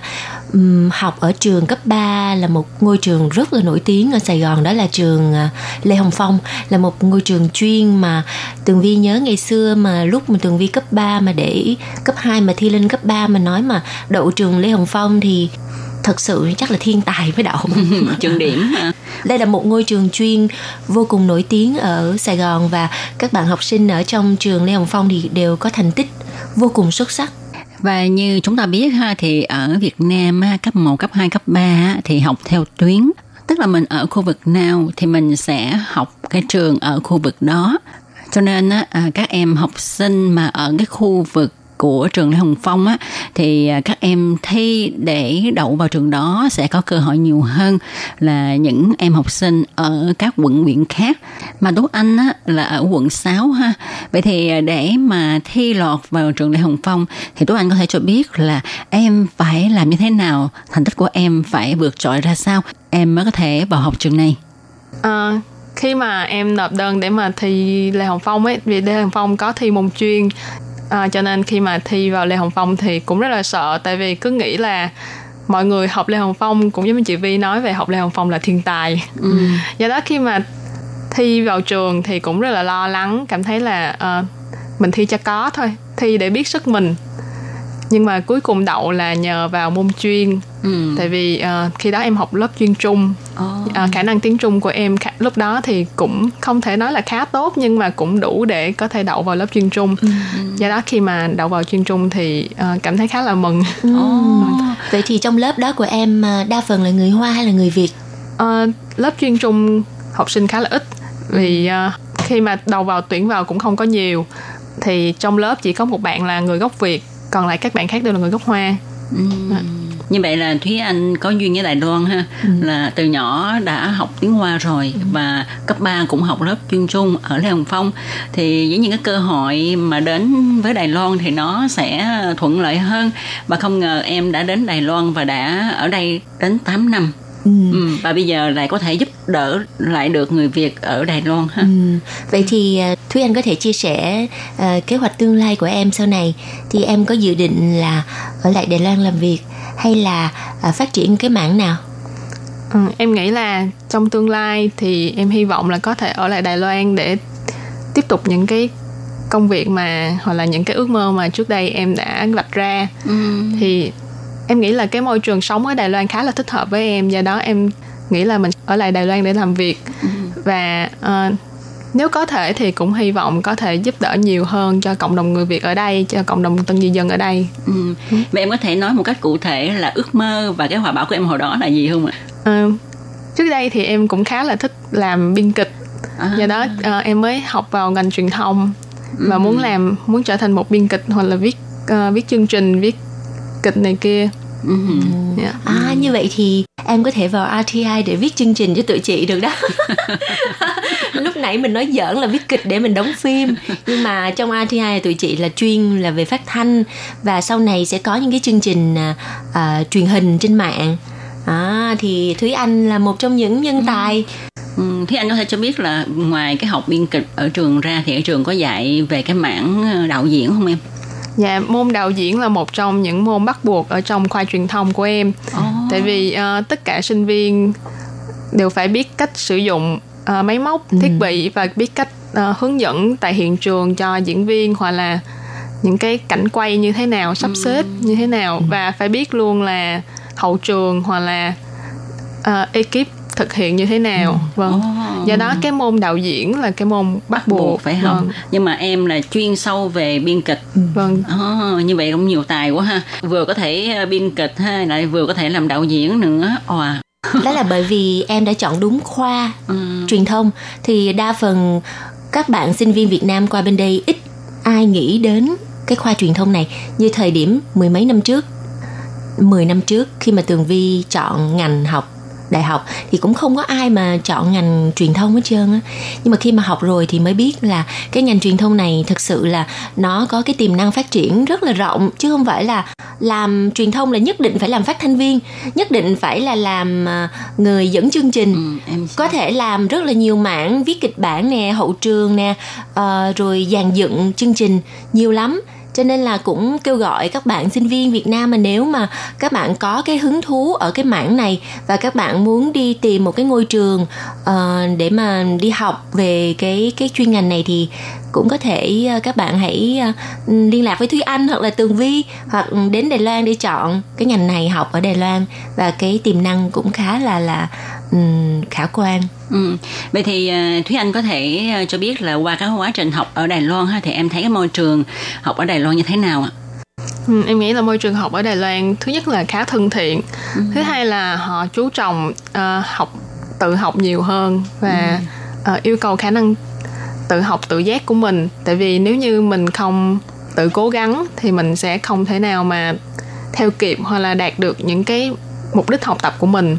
um, học ở trường cấp 3 là một ngôi trường rất là nổi tiếng ở Sài Gòn đó là trường uh, Lê Hồng Phong là một ngôi trường chuyên mà Tường Vi nhớ ngày xưa mà lúc mà Tường Vi cấp 3 mà để cấp 2 mà thi lên cấp 3 mà nói mà đậu trường Lê Hồng Phong thì thật sự chắc là thiên tài mới đậu trường điểm đây là một ngôi trường chuyên vô cùng nổi tiếng ở Sài Gòn và các bạn học sinh ở trong trường Lê Hồng Phong thì đều có thành tích vô cùng xuất sắc. Và như chúng ta biết ha thì ở Việt Nam cấp 1, cấp 2, cấp 3 thì học theo tuyến. Tức là mình ở khu vực nào thì mình sẽ học cái trường ở khu vực đó. Cho nên á, à, các em học sinh mà ở cái khu vực của trường Lê Hồng Phong á thì à, các em thi để đậu vào trường đó sẽ có cơ hội nhiều hơn là những em học sinh ở các quận huyện khác. Mà Tú Anh á là ở quận 6 ha. Vậy thì à, để mà thi lọt vào trường Lê Hồng Phong thì Tú Anh có thể cho biết là em phải làm như thế nào thành tích của em phải vượt trội ra sao em mới có thể vào học trường này? À, khi mà em nộp đơn để mà thi Lê Hồng Phong ấy vì Lê Hồng Phong có thi môn chuyên à, cho nên khi mà thi vào lê hồng phong thì cũng rất là sợ tại vì cứ nghĩ là mọi người học lê hồng phong cũng giống như chị vi nói về học lê hồng phong là thiên tài ừ. do đó khi mà thi vào trường thì cũng rất là lo lắng cảm thấy là uh, mình thi cho có thôi thi để biết sức mình nhưng mà cuối cùng đậu là nhờ vào môn chuyên ừ. tại vì uh, khi đó em học lớp chuyên trung oh. uh, khả năng tiếng trung của em khá, lúc đó thì cũng không thể nói là khá tốt nhưng mà cũng đủ để có thể đậu vào lớp chuyên trung ừ. do đó khi mà đậu vào chuyên trung thì uh, cảm thấy khá là mừng oh. vậy thì trong lớp đó của em đa phần là người hoa hay là người việt uh, lớp chuyên trung học sinh khá là ít vì uh, khi mà đầu vào tuyển vào cũng không có nhiều thì trong lớp chỉ có một bạn là người gốc việt còn lại các bạn khác đều là người gốc hoa. À. như vậy là thúy anh có duyên với đài loan ha ừ. là từ nhỏ đã học tiếng hoa rồi ừ. và cấp 3 cũng học lớp chuyên trung ở lê hồng phong thì với những cái cơ hội mà đến với đài loan thì nó sẽ thuận lợi hơn và không ngờ em đã đến đài loan và đã ở đây đến 8 năm Ừ. ừ. và bây giờ lại có thể giúp đỡ lại được người Việt ở Đài Loan ha. Ừ. Vậy thì uh, Thúy Anh có thể chia sẻ uh, kế hoạch tương lai của em sau này thì em có dự định là ở lại Đài Loan làm việc hay là uh, phát triển cái mảng nào? Ừ, em nghĩ là trong tương lai thì em hy vọng là có thể ở lại Đài Loan để tiếp tục những cái công việc mà hoặc là những cái ước mơ mà trước đây em đã vạch ra ừ. thì em nghĩ là cái môi trường sống ở Đài Loan khá là thích hợp với em do đó em nghĩ là mình ở lại Đài Loan để làm việc ừ. và uh, nếu có thể thì cũng hy vọng có thể giúp đỡ nhiều hơn cho cộng đồng người Việt ở đây, cho cộng đồng tân di dân ở đây. Ừ. Vậy em có thể nói một cách cụ thể là ước mơ và cái hoài bão của em hồi đó là gì không ạ? À, trước đây thì em cũng khá là thích làm biên kịch, à. do đó uh, em mới học vào ngành truyền thông và ừ. muốn làm muốn trở thành một biên kịch hoặc là viết uh, viết chương trình, viết kịch này kia Ừ. Yeah. À như vậy thì em có thể vào RTI để viết chương trình cho tụi chị được đó. Lúc nãy mình nói giỡn là viết kịch để mình đóng phim, nhưng mà trong RTI tụi chị là chuyên là về phát thanh và sau này sẽ có những cái chương trình uh, truyền hình trên mạng. À, thì Thúy Anh là một trong những nhân tài. Ừ, Thúy Anh có thể cho biết là ngoài cái học biên kịch ở trường ra thì ở trường có dạy về cái mảng đạo diễn không em? Dạ, môn đạo diễn là một trong những môn bắt buộc ở trong khoa truyền thông của em. Oh. Tại vì uh, tất cả sinh viên đều phải biết cách sử dụng uh, máy móc, ừ. thiết bị và biết cách uh, hướng dẫn tại hiện trường cho diễn viên hoặc là những cái cảnh quay như thế nào, sắp ừ. xếp như thế nào ừ. và phải biết luôn là hậu trường hoặc là uh, ekip thực hiện như thế nào. Ừ. vâng. Oh. do đó cái môn đạo diễn là cái môn bắt buộc phải không vâng. nhưng mà em là chuyên sâu về biên kịch. Ừ. vâng. Oh, như vậy cũng nhiều tài quá ha. Vừa có thể ờ, biên kịch ha lại vừa có thể làm đạo diễn nữa. Wow đó là bởi vì em đã chọn đúng khoa ừ. truyền thông. Thì đa phần các bạn sinh viên Việt Nam qua bên đây ít ai nghĩ đến cái khoa truyền thông này như thời điểm mười mấy năm trước. 10 năm trước khi mà Tường Vi chọn ngành học đại học thì cũng không có ai mà chọn ngành truyền thông hết trơn á. Nhưng mà khi mà học rồi thì mới biết là cái ngành truyền thông này thực sự là nó có cái tiềm năng phát triển rất là rộng chứ không phải là làm truyền thông là nhất định phải làm phát thanh viên nhất định phải là làm à, người dẫn chương trình. Ừ, em có thể làm rất là nhiều mảng viết kịch bản nè hậu trường nè uh, rồi dàn dựng chương trình nhiều lắm cho nên là cũng kêu gọi các bạn sinh viên Việt Nam mà nếu mà các bạn có cái hứng thú ở cái mảng này và các bạn muốn đi tìm một cái ngôi trường uh, để mà đi học về cái cái chuyên ngành này thì cũng có thể ờ, các bạn hãy ờ, liên lạc với Thúy Anh hoặc là Tường Vi hoặc đến Đài Loan để chọn cái ngành này học ở Đài Loan và cái tiềm năng cũng khá là là um, khả quan. Ừ. Vậy thì uh, Thúy Anh có thể uh, cho biết là qua cái quá trình học ở Đài Loan ha thì em thấy cái môi trường học ở Đài Loan như thế nào ạ? Ừ, em nghĩ là môi trường học ở Đài Loan thứ nhất là khá thân thiện, ừ. thứ hai là họ chú trọng uh, học tự học nhiều hơn và ừ. uh, yêu cầu khả năng tự học tự giác của mình. Tại vì nếu như mình không tự cố gắng thì mình sẽ không thể nào mà theo kịp hoặc là đạt được những cái mục đích học tập của mình.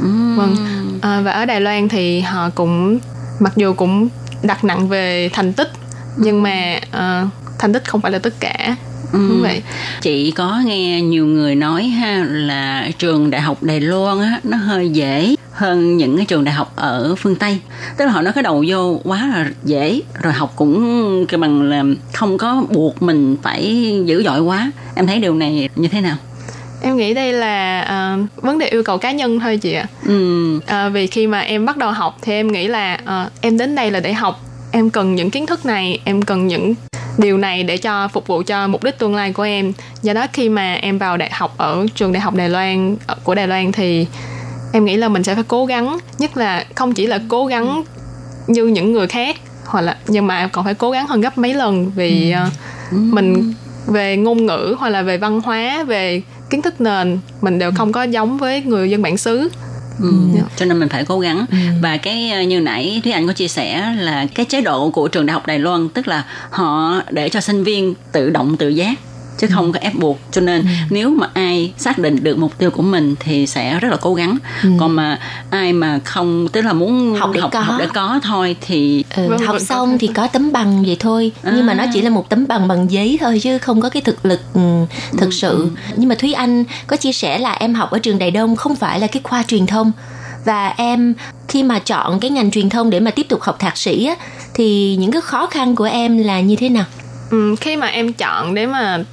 Ừ. Vâng à, và ở Đài Loan thì họ cũng mặc dù cũng đặt nặng về thành tích nhưng mà uh, thành tích không phải là tất cả Ừ. Đúng vậy. Chị có nghe nhiều người nói ha là trường đại học Đài Loan á nó hơi dễ hơn những cái trường đại học ở phương Tây. Tức là họ nói cái đầu vô quá là dễ rồi học cũng cái bằng là không có buộc mình phải dữ dội quá. Em thấy điều này như thế nào? Em nghĩ đây là uh, vấn đề yêu cầu cá nhân thôi chị ạ. Ừ. uh, vì khi mà em bắt đầu học thì em nghĩ là uh, em đến đây là để học. Em cần những kiến thức này em cần những điều này để cho phục vụ cho mục đích tương lai của em. Do đó khi mà em vào đại học ở trường đại học đài loan của đài loan thì em nghĩ là mình sẽ phải cố gắng nhất là không chỉ là cố gắng như những người khác hoặc là nhưng mà còn phải cố gắng hơn gấp mấy lần vì uh, mình về ngôn ngữ hoặc là về văn hóa về kiến thức nền mình đều không có giống với người dân bản xứ Ừ. Yeah. cho nên mình phải cố gắng ừ. và cái ờ, như nãy thúy anh có chia sẻ là cái chế độ của trường đại học đài loan tức là họ để cho sinh viên tự động tự giác chứ không có ép buộc cho nên ừ. nếu mà ai xác định được mục tiêu của mình thì sẽ rất là cố gắng ừ. còn mà ai mà không tức là muốn học để học, có học để có thôi thì ừ, vâng, học xong vâng. thì có tấm bằng vậy thôi à. nhưng mà nó chỉ là một tấm bằng bằng giấy thôi chứ không có cái thực lực ừ, thực ừ. sự ừ. nhưng mà thúy anh có chia sẻ là em học ở trường đài đông không phải là cái khoa truyền thông và em khi mà chọn cái ngành truyền thông để mà tiếp tục học thạc sĩ á, thì những cái khó khăn của em là như thế nào ừ, khi mà em chọn để mà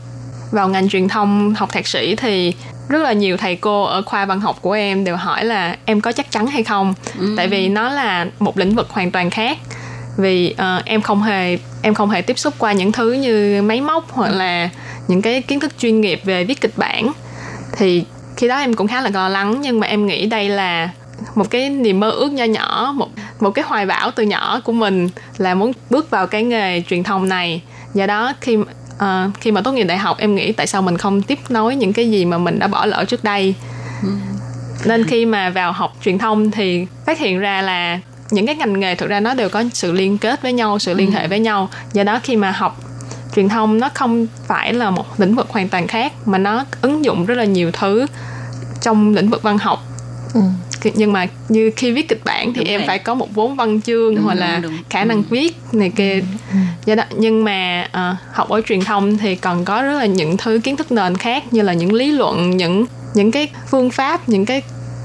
vào ngành truyền thông học thạc sĩ thì rất là nhiều thầy cô ở khoa văn học của em đều hỏi là em có chắc chắn hay không? Ừ. tại vì nó là một lĩnh vực hoàn toàn khác. Vì uh, em không hề em không hề tiếp xúc qua những thứ như máy móc hoặc là những cái kiến thức chuyên nghiệp về viết kịch bản. Thì khi đó em cũng khá là lo lắng nhưng mà em nghĩ đây là một cái niềm mơ ước nho nhỏ một một cái hoài bão từ nhỏ của mình là muốn bước vào cái nghề truyền thông này. Do đó khi uh, khi mà tốt nghiệp đại học em nghĩ tại sao mình không tiếp nối những cái gì mà mình đã bỏ lỡ trước đây ừ. nên khi mà vào học truyền thông thì phát hiện ra là những cái ngành nghề thực ra nó đều có sự liên kết với nhau sự liên ừ. hệ với nhau do đó khi mà học truyền thông nó không phải là một lĩnh vực hoàn toàn khác mà nó ứng dụng rất là nhiều thứ trong lĩnh vực văn học ừ nhưng mà như khi viết kịch bản thì đúng em vậy. phải có một vốn văn chương đúng, hoặc là đúng, khả năng ừ. viết này kia ừ. do đó nhưng mà uh, học ở truyền thông thì còn có rất là những thứ kiến thức nền khác như là những lý luận những những cái phương pháp những cái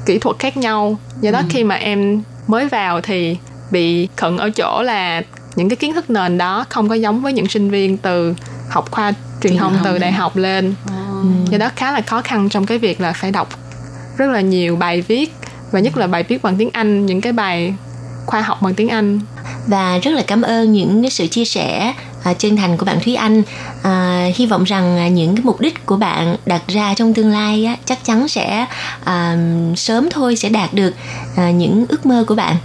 kỹ thuật khác nhau do đó ừ. khi mà em mới vào thì bị khẩn ở chỗ là những cái kiến thức nền đó không có giống với những sinh viên từ học khoa truyền, truyền thông từ đại học lên oh. do đó khá là khó khăn trong cái việc là phải đọc rất là nhiều bài viết và nhất là bài viết bằng tiếng Anh những cái bài khoa học bằng tiếng Anh. Và rất là cảm ơn những cái sự chia sẻ à, chân thành của bạn Thúy Anh. À, hy vọng rằng à, những cái mục đích của bạn đặt ra trong tương lai á, chắc chắn sẽ à, sớm thôi sẽ đạt được à, những ước mơ của bạn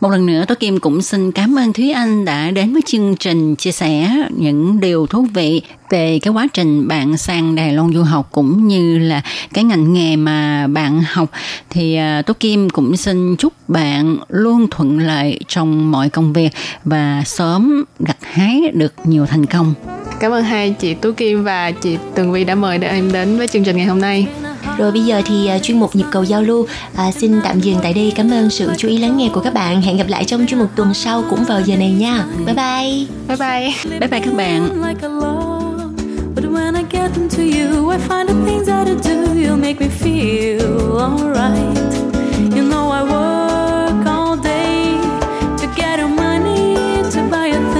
một lần nữa, Tố Kim cũng xin cảm ơn Thúy Anh đã đến với chương trình chia sẻ những điều thú vị về cái quá trình bạn sang Đài Loan du học cũng như là cái ngành nghề mà bạn học thì à, Tố Kim cũng xin chúc bạn luôn thuận lợi trong mọi công việc và sớm gặt hái được nhiều thành công. Cảm ơn hai chị Tú Kim và chị Tường Vi đã mời em đến với chương trình ngày hôm nay. Rồi bây giờ thì uh, chuyên mục nhịp cầu giao lưu uh, xin tạm dừng tại đây. Cảm ơn sự chú ý lắng nghe của các bạn. Hẹn gặp lại trong chuyên mục tuần sau cũng vào giờ này nha. Bye bye. Bye bye. Bye bye các bạn. But when I get into you, I find the things that I do, you make me feel alright. You know I work all day to get money to buy your things,